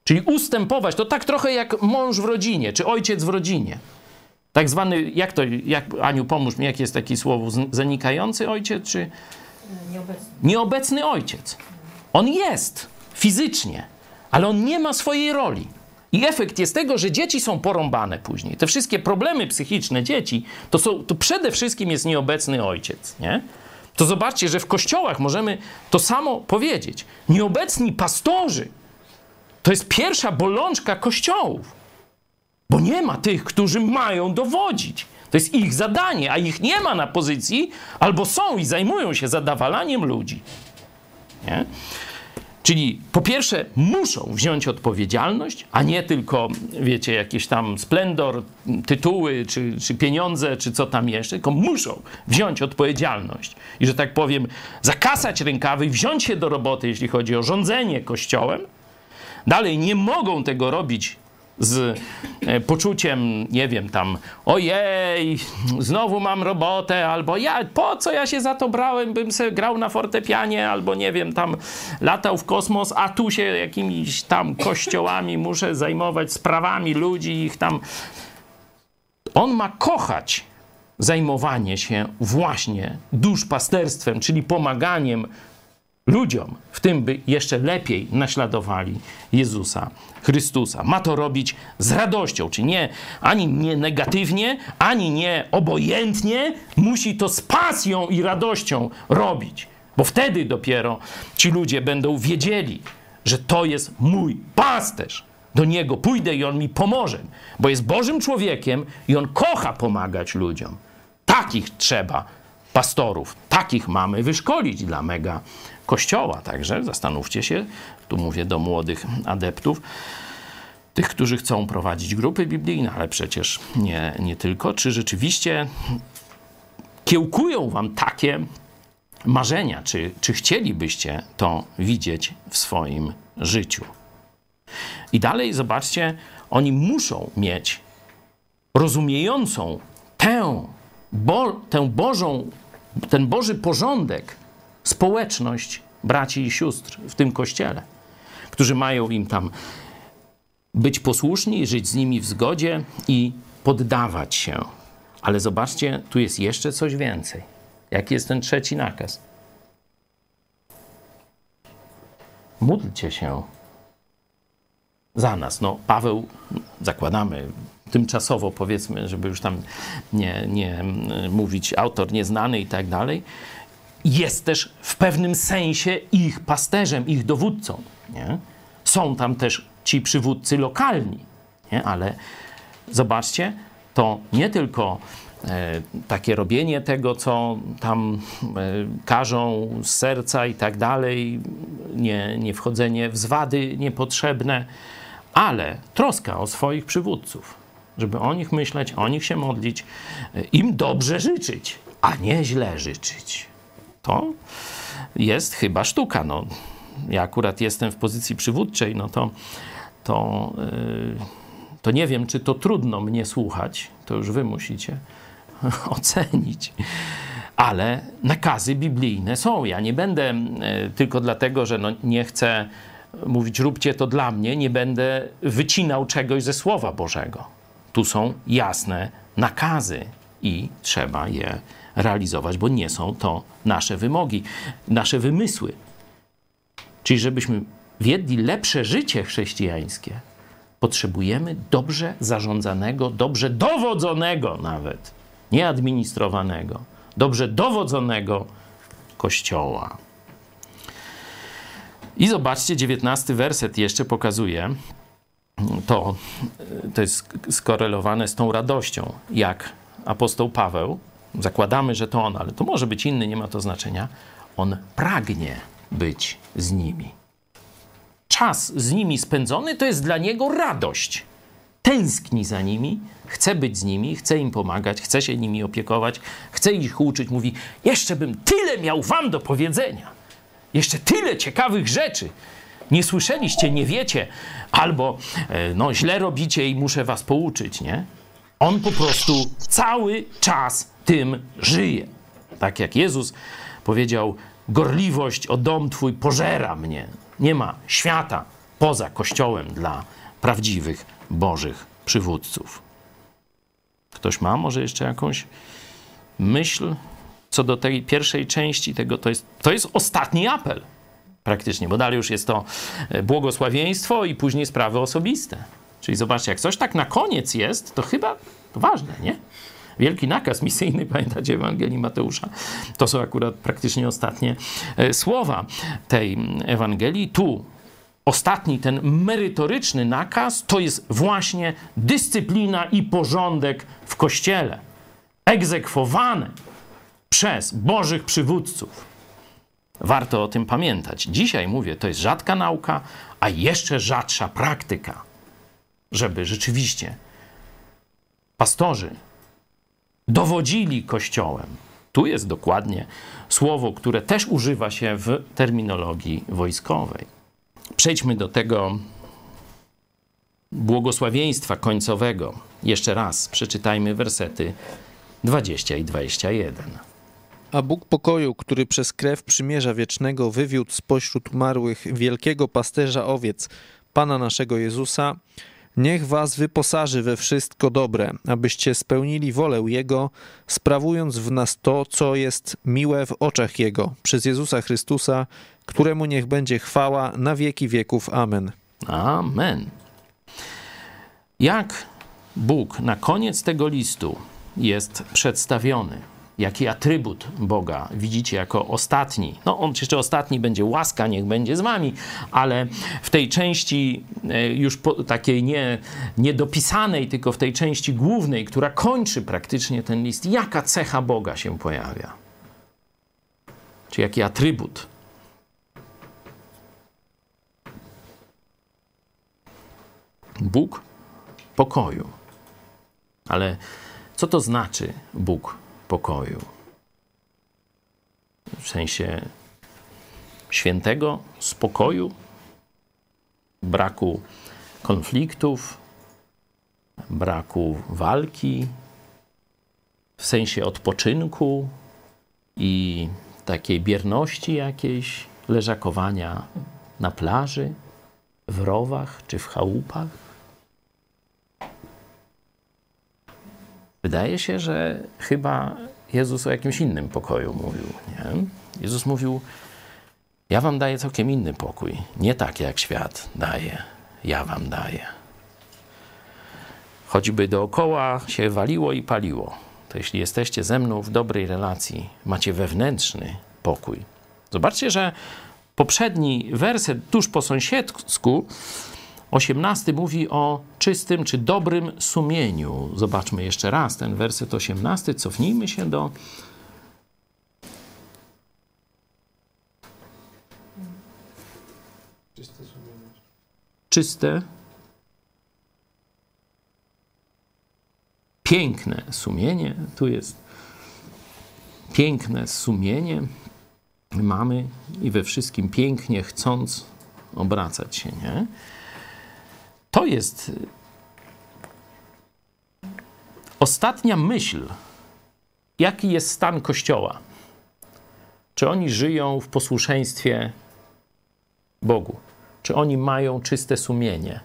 A: czyli ustępować, to tak trochę jak mąż w rodzinie, czy ojciec w rodzinie. Tak zwany, jak to, jak, Aniu, pomóż mi, jakie jest takie słowo, zanikający ojciec, czy... Nieobecny. Nieobecny ojciec. On jest fizycznie, ale on nie ma swojej roli. I efekt jest tego, że dzieci są porąbane później. Te wszystkie problemy psychiczne dzieci, to, są, to przede wszystkim jest nieobecny ojciec, nie? To zobaczcie, że w kościołach możemy to samo powiedzieć. Nieobecni pastorzy to jest pierwsza bolączka kościołów, bo nie ma tych, którzy mają dowodzić. To jest ich zadanie, a ich nie ma na pozycji, albo są i zajmują się zadawalaniem ludzi. Nie? Czyli po pierwsze muszą wziąć odpowiedzialność, a nie tylko, wiecie, jakiś tam splendor, tytuły, czy, czy pieniądze, czy co tam jeszcze, tylko muszą wziąć odpowiedzialność i, że tak powiem, zakasać rękawy wziąć się do roboty, jeśli chodzi o rządzenie kościołem. Dalej nie mogą tego robić z e, poczuciem, nie wiem, tam, ojej, znowu mam robotę, albo ja, po co ja się za to brałem, bym sobie grał na fortepianie, albo nie wiem, tam latał w kosmos, a tu się jakimiś tam kościołami muszę zajmować sprawami ludzi, ich tam. On ma kochać zajmowanie się właśnie duszpasterstwem, czyli pomaganiem ludziom, w tym by jeszcze lepiej naśladowali Jezusa Chrystusa. Ma to robić z radością, czy nie ani nie negatywnie, ani nie obojętnie, musi to z pasją i radością robić, bo wtedy dopiero ci ludzie będą wiedzieli, że to jest mój pasterz. Do niego pójdę i on mi pomoże, bo jest Bożym człowiekiem i on kocha pomagać ludziom. Takich trzeba pastorów, takich mamy wyszkolić dla mega Kościoła. Także zastanówcie się, tu mówię do młodych adeptów, tych, którzy chcą prowadzić grupy biblijne, ale przecież nie, nie tylko, czy rzeczywiście kiełkują wam takie marzenia, czy, czy chcielibyście to widzieć w swoim życiu. I dalej zobaczcie, oni muszą mieć rozumiejącą tę, bo, tę Bożą, ten Boży porządek, społeczność braci i sióstr w tym kościele, którzy mają im tam być posłuszni, żyć z nimi w zgodzie i poddawać się. Ale zobaczcie, tu jest jeszcze coś więcej. Jaki jest ten trzeci nakaz? Módlcie się za nas. No, Paweł, zakładamy, tymczasowo powiedzmy, żeby już tam nie, nie mówić autor nieznany i tak dalej, jest też w pewnym sensie ich pasterzem, ich dowódcą. Nie? Są tam też ci przywódcy lokalni, nie? ale zobaczcie, to nie tylko e, takie robienie tego, co tam e, każą z serca i tak dalej, nie, nie wchodzenie w zwady niepotrzebne, ale troska o swoich przywódców, żeby o nich myśleć, o nich się modlić, e, im dobrze życzyć, a nie źle życzyć to jest chyba sztuka. No, ja akurat jestem w pozycji przywódczej, no to, to, yy, to nie wiem, czy to trudno mnie słuchać. To już wy musicie ocenić. Ale nakazy biblijne są. Ja nie będę yy, tylko dlatego, że no nie chcę mówić, róbcie to dla mnie, nie będę wycinał czegoś ze Słowa Bożego. Tu są jasne nakazy i trzeba je realizować, bo nie są to nasze wymogi, nasze wymysły. Czyli żebyśmy wiedli lepsze życie chrześcijańskie, potrzebujemy dobrze zarządzanego, dobrze dowodzonego nawet, nie administrowanego, dobrze dowodzonego kościoła. I zobaczcie, dziewiętnasty werset jeszcze pokazuje to, to jest skorelowane z tą radością, jak apostoł Paweł zakładamy, że to on, ale to może być inny, nie ma to znaczenia. On pragnie być z nimi. czas z nimi spędzony to jest dla niego radość. Tęskni za nimi, chce być z nimi, chce im pomagać, chce się nimi opiekować, chce ich uczyć. Mówi: Jeszcze bym tyle miał wam do powiedzenia, jeszcze tyle ciekawych rzeczy. Nie słyszeliście, nie wiecie, albo e, no, źle robicie i muszę was pouczyć, nie? On po prostu cały czas tym żyje. Tak jak Jezus powiedział: Gorliwość o dom twój pożera mnie. Nie ma świata poza Kościołem dla prawdziwych Bożych przywódców. Ktoś ma może jeszcze jakąś myśl co do tej pierwszej części tego? To jest, to jest ostatni apel praktycznie, bo dalej już jest to błogosławieństwo i później sprawy osobiste. Czyli zobaczcie, jak coś tak na koniec jest, to chyba to ważne, nie? Wielki nakaz misyjny, pamiętacie Ewangelii Mateusza? To są akurat praktycznie ostatnie e, słowa tej Ewangelii. Tu ostatni, ten merytoryczny nakaz, to jest właśnie dyscyplina i porządek w Kościele. Egzekwowane przez Bożych przywódców. Warto o tym pamiętać. Dzisiaj mówię, to jest rzadka nauka, a jeszcze rzadsza praktyka, żeby rzeczywiście pastorzy dowodzili Kościołem. Tu jest dokładnie słowo, które też używa się w terminologii wojskowej. Przejdźmy do tego błogosławieństwa końcowego. Jeszcze raz przeczytajmy wersety 20 i 21.
B: A Bóg pokoju, który przez krew przymierza wiecznego wywiódł spośród umarłych wielkiego pasterza owiec, Pana naszego Jezusa, niech was wyposaży we wszystko dobre, abyście spełnili wolę Jego, sprawując w nas to, co jest miłe w oczach Jego, przez Jezusa Chrystusa, któremu niech będzie chwała na wieki wieków. Amen.
A: Amen. Jak Bóg na koniec tego listu jest przedstawiony? Jaki atrybut Boga widzicie jako ostatni? No, on jeszcze ostatni będzie łaska, niech będzie z wami, ale w tej części e, już po, takiej nie, niedopisanej, tylko w tej części głównej, która kończy praktycznie ten list, jaka cecha Boga się pojawia? Czy jaki atrybut? Bóg pokoju. Ale co to znaczy Bóg pokoju? W sensie świętego spokoju, braku konfliktów, braku walki, w sensie odpoczynku i takiej bierności jakiejś, leżakowania na plaży, w rowach czy w chałupach. Wydaje się, że chyba Jezus o jakimś innym pokoju mówił. Nie? Jezus mówił: Ja wam daję całkiem inny pokój. Nie tak jak świat daje, ja wam daję. Choćby dookoła się waliło i paliło, to jeśli jesteście ze mną w dobrej relacji, macie wewnętrzny pokój. Zobaczcie, że poprzedni werset tuż po sąsiedzku 18 mówi o czystym czy dobrym sumieniu. Zobaczmy jeszcze raz ten werset 18. Cofnijmy się do. Czyste sumienie. Czyste. Piękne sumienie. Tu jest piękne sumienie. Mamy i we wszystkim pięknie chcąc obracać się, nie? To jest ostatnia myśl, jaki jest stan Kościoła. Czy oni żyją w posłuszeństwie Bogu? Czy oni mają czyste sumienie?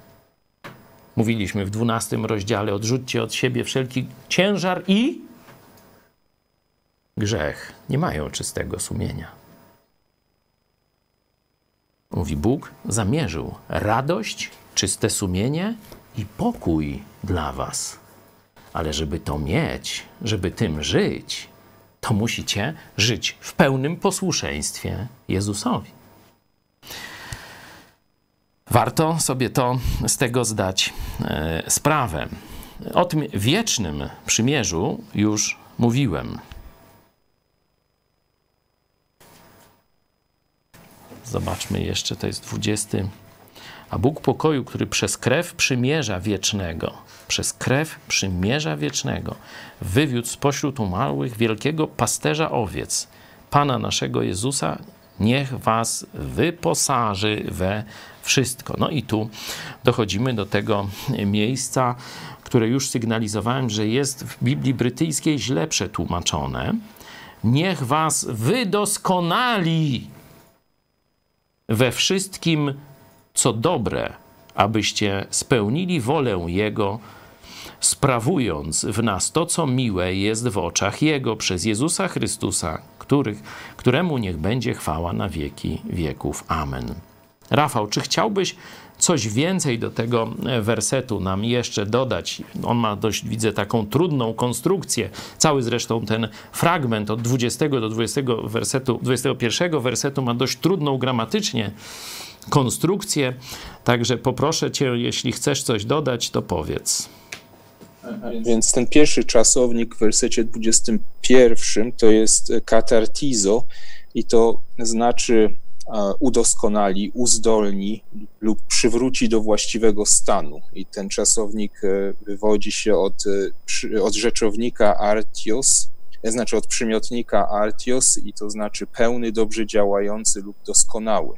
A: Mówiliśmy w 12 rozdziale: odrzućcie od siebie wszelki ciężar i grzech. Nie mają czystego sumienia. Mówi Bóg, zamierzył radość czyste sumienie i pokój dla Was. Ale żeby to mieć, żeby tym żyć, to musicie żyć w pełnym posłuszeństwie Jezusowi. Warto sobie to z tego zdać e, sprawę. O tym wiecznym przymierzu już mówiłem. Zobaczmy jeszcze, to jest 20 A Bóg pokoju, który przez krew przymierza wiecznego, przez krew przymierza wiecznego, wywiódł spośród umarłych wielkiego pasterza owiec, Pana naszego Jezusa, niech was wyposaży we wszystko. No i tu dochodzimy do tego miejsca, które już sygnalizowałem, że jest w Biblii brytyjskiej źle przetłumaczone. Niech was wydoskonali we wszystkim, co dobre, abyście spełnili wolę Jego, sprawując w nas to, co miłe jest w oczach Jego przez Jezusa Chrystusa, których, któremu niech będzie chwała na wieki wieków. Amen. Rafał, czy chciałbyś coś więcej do tego wersetu nam jeszcze dodać? On ma dość, widzę, taką trudną konstrukcję. Cały zresztą ten fragment od 20 do 20 wersetu, 21 wersetu ma dość trudną gramatycznie konstrukcję. Także poproszę cię, jeśli chcesz coś dodać, to powiedz.
C: Więc ten pierwszy czasownik w wersecie 21 to jest katartizo i to znaczy udoskonali, uzdolni lub przywróci do właściwego stanu. I ten czasownik e, wywodzi się od, e, od rzeczownika artios, e, znaczy od przymiotnika artios i to znaczy pełny, dobrze działający lub doskonały.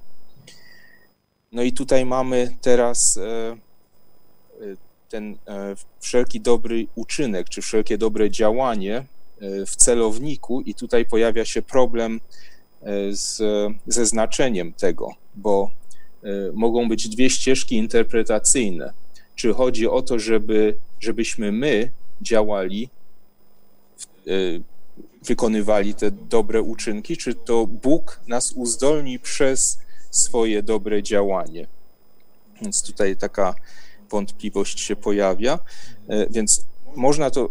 C: No i tutaj mamy teraz ten wszelki dobry uczynek, czy wszelkie dobre działanie w celowniku i tutaj pojawia się problem z, ze znaczeniem tego, bo e, mogą być dwie ścieżki interpretacyjne. Czy chodzi o to, żeby, żebyśmy my działali, e, wykonywali te dobre uczynki, czy to Bóg nas uzdolni przez swoje dobre działanie? Więc tutaj taka wątpliwość się pojawia. E, więc można to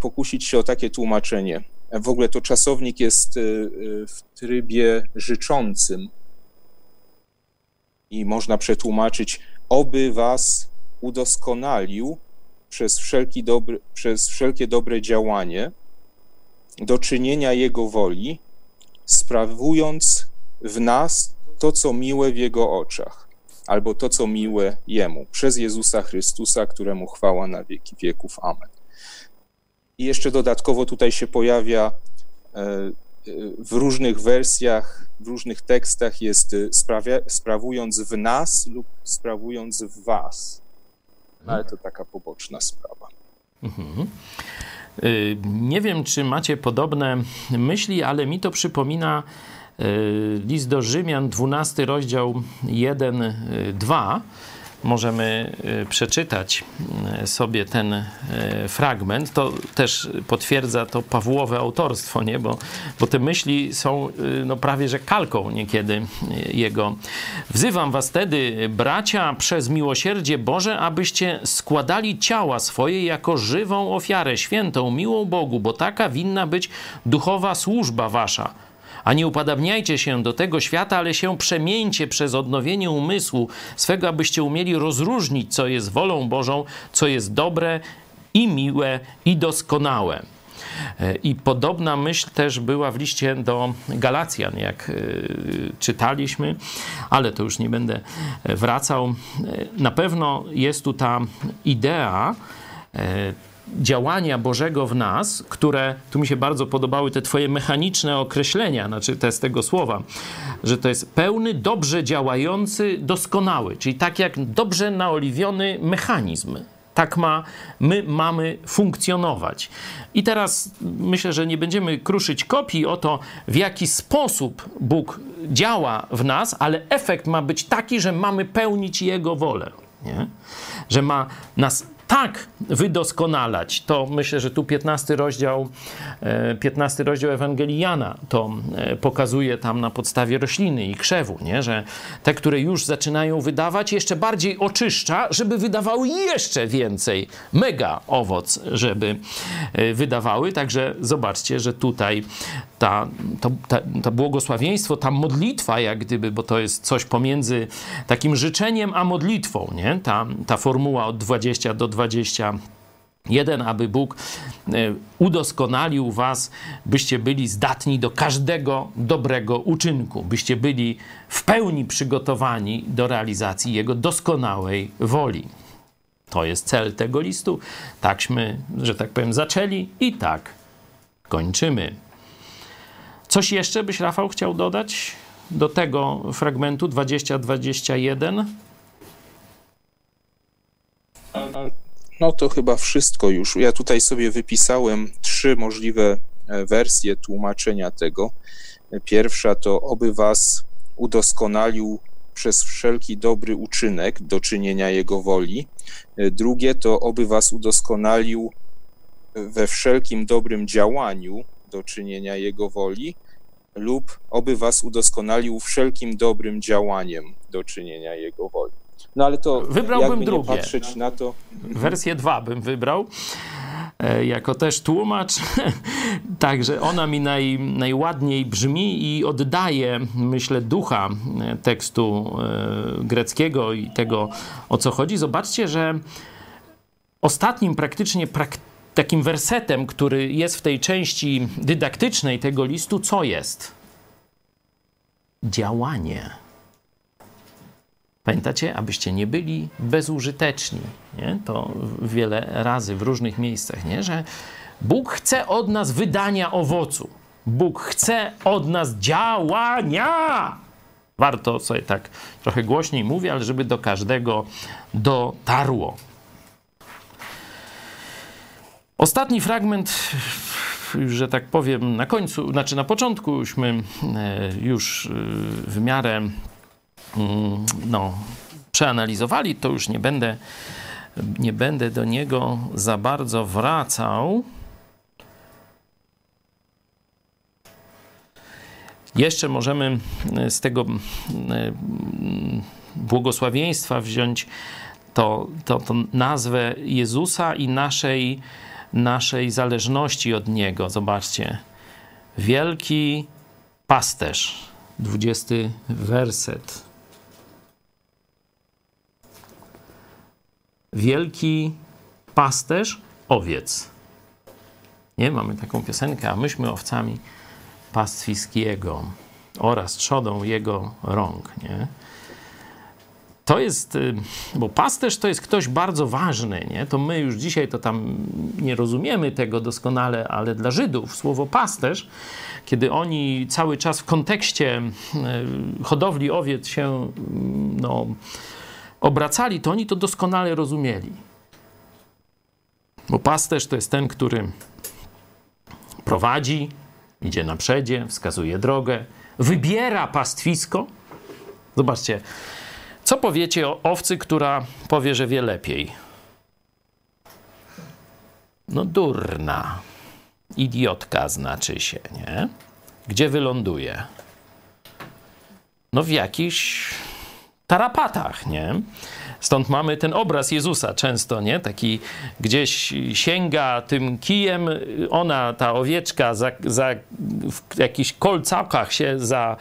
C: pokusić się o takie tłumaczenie. W ogóle to czasownik jest y, y, w trybie życzącym i można przetłumaczyć, oby was udoskonalił przez, wszelki dobry, przez wszelkie dobre działanie do czynienia Jego woli, sprawując w nas to, co miłe w Jego oczach, albo to, co miłe Jemu, przez Jezusa Chrystusa, któremu chwała na wieki wieków. Amen. I jeszcze dodatkowo tutaj się pojawia e, e, w różnych wersjach, w różnych tekstach jest e, sprawia, sprawując w nas lub sprawując w was. No, ale to taka poboczna sprawa. Mhm.
A: Nie wiem, czy macie podobne myśli, ale mi to przypomina list do Rzymian, 12 rozdział 1, 2 możemy y, przeczytać y, sobie ten y, fragment, to też potwierdza to Pawłowe autorstwo, nie? Bo, bo te myśli są no, prawie że kalką niekiedy jego. Wzywam was wtedy, bracia, przez miłosierdzie Boże, abyście składali ciała swoje jako żywą ofiarę, świętą, miłą Bogu, bo taka winna być duchowa służba wasza a nie upadabniajcie się do tego świata, ale się przemieńcie przez odnowienie umysłu swego, abyście umieli rozróżnić, co jest wolą Bożą, co jest dobre i miłe i doskonałe. E, I podobna myśl też była w liście do Galacjan, jak e, czytaliśmy, ale to już nie będę wracał. E, na pewno jest tu ta idea działania Bożego w nas, które, tu mi się bardzo podobały te twoje mechaniczne określenia, znaczy te z tego słowa, że to jest pełny, dobrze działający, doskonały, czyli tak jak dobrze naoliwiony mechanizm. Tak ma, my mamy funkcjonować. I teraz myślę, że nie będziemy kruszyć kopii o to, w jaki sposób Bóg działa w nas, ale efekt ma być taki, że mamy pełnić Jego wolę. Nie? Że ma nas tak wydoskonalać. To myślę, że tu 15 rozdział, 15 e, rozdział Ewangelii Jana to e, pokazuje tam na podstawie rośliny i krzewu, nie? że te, które już zaczynają wydawać, jeszcze bardziej oczyszcza, żeby wydawały jeszcze więcej, mega owoc, żeby e, wydawały. Także zobaczcie, że tutaj ta, to, ta, ta błogosławieństwo, ta modlitwa, jak gdyby, bo to jest coś pomiędzy takim życzeniem a modlitwą, nie? Ta, ta formuła od 20 do 20 Jeden, aby Bóg e, udoskonalił was, byście byli zdatni do każdego dobrego uczynku, byście byli w pełni przygotowani do realizacji Jego doskonałej woli. To jest cel tego listu. Takśmy, że tak powiem, zaczęli i tak kończymy. Coś jeszcze byś, Rafał, chciał dodać do tego fragmentu 20-21?
C: No to chyba wszystko już. Ja tutaj sobie wypisałem trzy możliwe e, wersje tłumaczenia tego. Pierwsza to oby was udoskonalił przez wszelki dobry uczynek do czynienia Jego woli. E, drugie to oby was udoskonalił we wszelkim dobrym działaniu do czynienia Jego woli lub oby was udoskonalił wszelkim dobrym działaniem do czynienia Jego woli. No ale to
A: Wybrałbym drugie.
C: patrzeć na to.
A: Wersję 2 bym wybrał. e, Jako też tłumacz, także ona mi naj, najładniej brzmi i oddaje, myślę, ducha e, tekstu e, greckiego i tego, o co chodzi. Zobaczcie, że ostatnim praktycznie prak takim wersetem, który jest w tej części dydaktycznej tego listu, co jest? Działanie. Pamiętacie, abyście nie byli bezużyteczni. Nie? To wiele razy w różnych miejscach, nie? że Bóg chce od nas wydania owocu. Bóg chce od nas działania. Warto sobie tak trochę głośniej mówić, ale żeby do każdego dotarło. Ostatni fragment, że tak powiem, na końcu, znaczy na początkuśmy e, już e, w miarę no, przeanalizowali, to już nie będę, nie będę do niego za bardzo wracał. Jeszcze możemy z tego błogosławieństwa wziąć to, to, to nazwę Jezusa i naszej, naszej zależności od Niego. Zobaczcie. Wielki pasterz. 20 werset. Wielki pasterz owiec. Nie, mamy taką piosenkę, a myśmy owcami pastwiskiego oraz trzodą jego rąk, nie? To jest, bo pasterz to jest ktoś bardzo ważny, nie? To my już dzisiaj to tam nie rozumiemy tego doskonale, ale dla Żydów słowo pasterz, kiedy oni cały czas w kontekście hodowli owiec się no, obracali, to oni to doskonale rozumieli. Bo pasterz to jest ten, który prowadzi, idzie na przedzie, wskazuje drogę, wybiera pastwisko. Zobaczcie, co powiecie o owcy, która powie, że wie lepiej? No durna. Idiotka znaczy się, nie? Gdzie wyląduje? No w jakichś tarapatach, nie? Stąd mamy ten obraz Jezusa często, nie? Taki gdzieś sięga tym kijem, ona, ta owieczka, za, za, w jakichś kolcakach się za,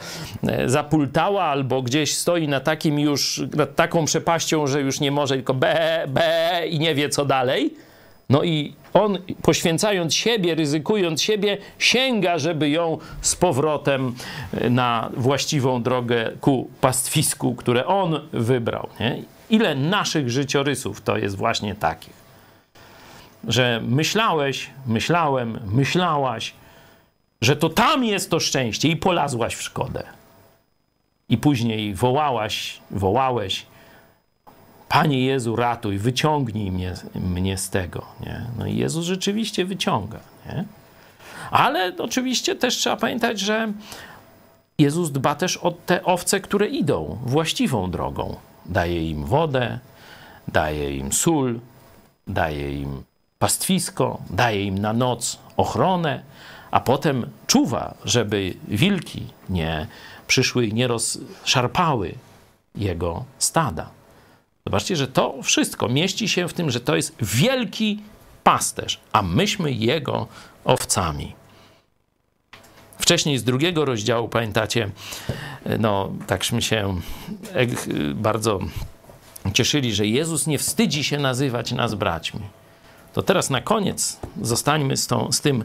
A: zapultała albo gdzieś stoi na takim już, nad taką przepaścią, że już nie może, tylko be, be i nie wie co dalej. No i on poświęcając siebie, ryzykując siebie, sięga, żeby ją z powrotem na właściwą drogę ku pastwisku, które on wybrał. Nie? Ile naszych życiorysów to jest właśnie takich, że myślałeś, myślałem, myślałaś, że to tam jest to szczęście i polazłaś w szkodę. I później wołałaś, wołałeś, Panie Jezu, ratuj, wyciągnij mnie, mnie z tego. Nie? No i Jezus rzeczywiście wyciąga. Nie? Ale oczywiście też trzeba pamiętać, że Jezus dba też o te owce, które idą właściwą drogą. Daje im wodę, daje im sól, daje im pastwisko, daje im na noc ochronę, a potem czuwa, żeby wilki nie przyszły i nie rozszarpały jego stada. Zobaczcie, że to wszystko mieści się w tym, że to jest wielki pasterz, a myśmy jego owcami. Wcześniej z drugiego rozdziału, pamiętacie, no takśmy się bardzo cieszyli, że Jezus nie wstydzi się nazywać nas braćmi. To teraz na koniec zostańmy z, tą, z tym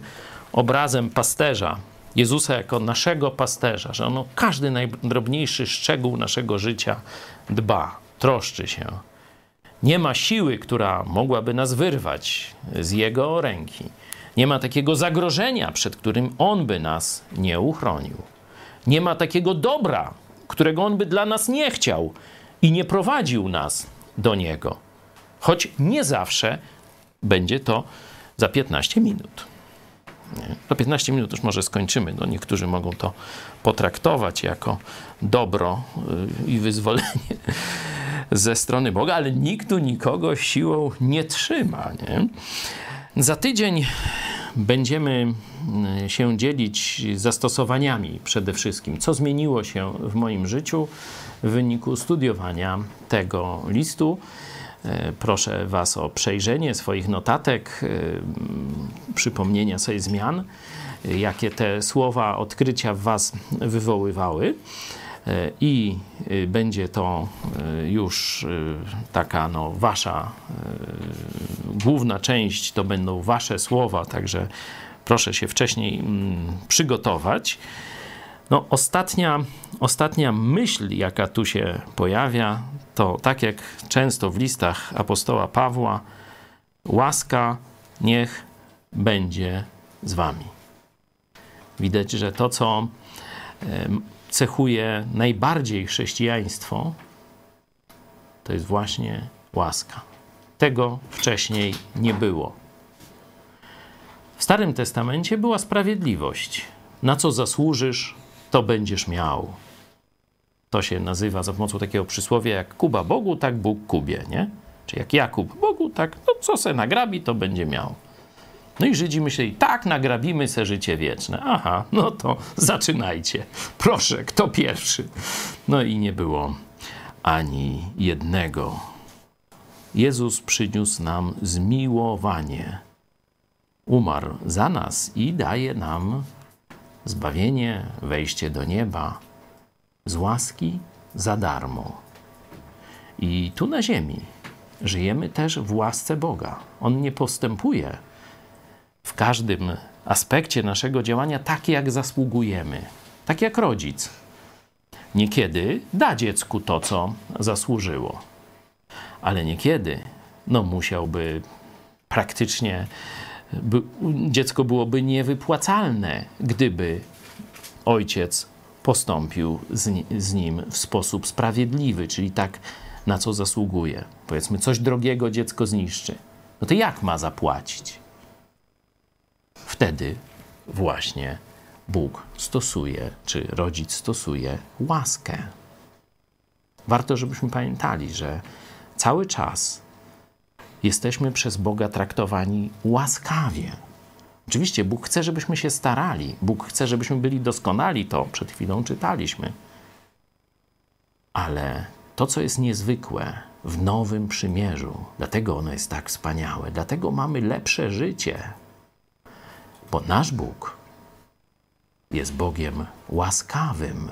A: obrazem pasterza, Jezusa jako naszego pasterza, że on o każdy najdrobniejszy szczegół naszego życia dba, troszczy się. Nie ma siły, która mogłaby nas wyrwać z Jego ręki. Nie ma takiego zagrożenia, przed którym On by nas nie uchronił. Nie ma takiego dobra, którego On by dla nas nie chciał i nie prowadził nas do Niego. Choć nie zawsze będzie to za 15 minut. To 15 minut już może skończymy. No, niektórzy mogą to potraktować jako dobro y, i wyzwolenie ze strony Boga, ale nikt tu nikogo siłą nie trzyma. Nie? Za tydzień będziemy y, się dzielić zastosowaniami przede wszystkim, co zmieniło się w moim życiu w wyniku studiowania tego listu. E, proszę Was o przejrzenie swoich notatek, e, przypomnienia sobie zmian, e, jakie te słowa odkrycia w Was wywoływały. I będzie to już taka no, wasza główna część, to będą wasze słowa, także proszę się wcześniej mm, przygotować. No, ostatnia, ostatnia myśl, jaka tu się pojawia, to tak jak często w listach apostoła Pawła, łaska niech będzie z wami. Widać, że to, co cechuje najbardziej chrześcijaństwo, to jest właśnie łaska. Tego wcześniej nie było. W Starym Testamencie była sprawiedliwość. Na co zasłużysz, to będziesz miał. To się nazywa za pomocą takiego przysłowia jak Kuba Bogu, tak Bóg Kubie, nie? Czy jak Jakub Bogu, tak, no co se nagrabi, to będzie miał. No i Żydzi myśleli, tak, nagrabimy se życie wieczne. Aha, no to zaczynajcie. Proszę, kto pierwszy? No i nie było ani jednego. Jezus przyniósł nam zmiłowanie. Umarł za nas i daje nam zbawienie, wejście do nieba z łaski za darmo. I tu na ziemi żyjemy też w łasce Boga. On nie postępuje w każdym aspekcie naszego działania tak, jak zasługujemy, tak jak rodzic. Niekiedy da dziecku to, co zasłużyło, ale niekiedy no, musiałby praktycznie by, dziecko byłoby niewypłacalne, gdyby ojciec postąpił z, z nim w sposób sprawiedliwy, czyli tak, na co zasługuje. Powiedzmy, coś drogiego dziecko zniszczy. No to jak ma zapłacić? Wtedy właśnie Bóg stosuje, czy rodzic stosuje łaskę. Warto, żebyśmy pamiętali, że cały czas jesteśmy przez Boga traktowani łaskawie. Oczywiście Bóg chce, żebyśmy się starali, Bóg chce, żebyśmy byli doskonali, to przed chwilą czytaliśmy. Ale to, co jest niezwykłe w nowym przymierzu, dlatego ono jest tak wspaniałe, dlatego mamy lepsze życie, bo nasz Bóg jest Bogiem łaskawym.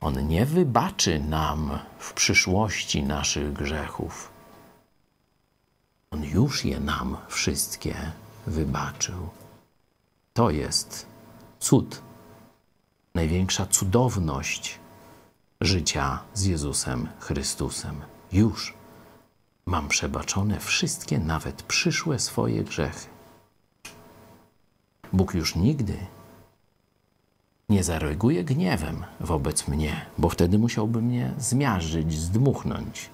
A: On nie wybaczy nam w przyszłości naszych grzechów. On już je nam wszystkie wybaczył. To jest cud, największa cudowność życia z Jezusem Chrystusem. Już mam przebaczone wszystkie, nawet przyszłe swoje grzechy. Bóg już nigdy nie zareaguje gniewem wobec mnie, bo wtedy musiałby mnie zmiażdżyć, zdmuchnąć.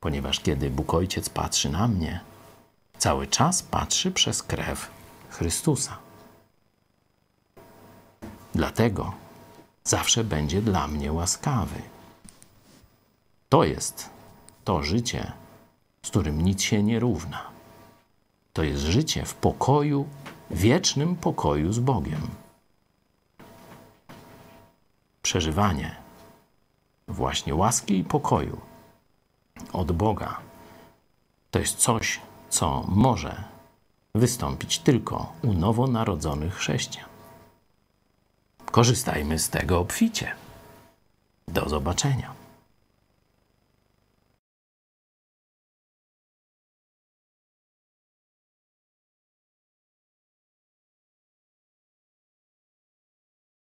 A: Ponieważ kiedy Bóg Ojciec patrzy na mnie, cały czas patrzy przez krew Chrystusa. Dlatego zawsze będzie dla mnie łaskawy. To jest to życie, z którym nic się nie równa. To jest życie w pokoju, wiecznym pokoju z Bogiem. Przeżywanie właśnie łaski i pokoju od Boga to jest coś, co może wystąpić tylko u nowonarodzonych chrześcijan. Korzystajmy z tego obficie. Do zobaczenia.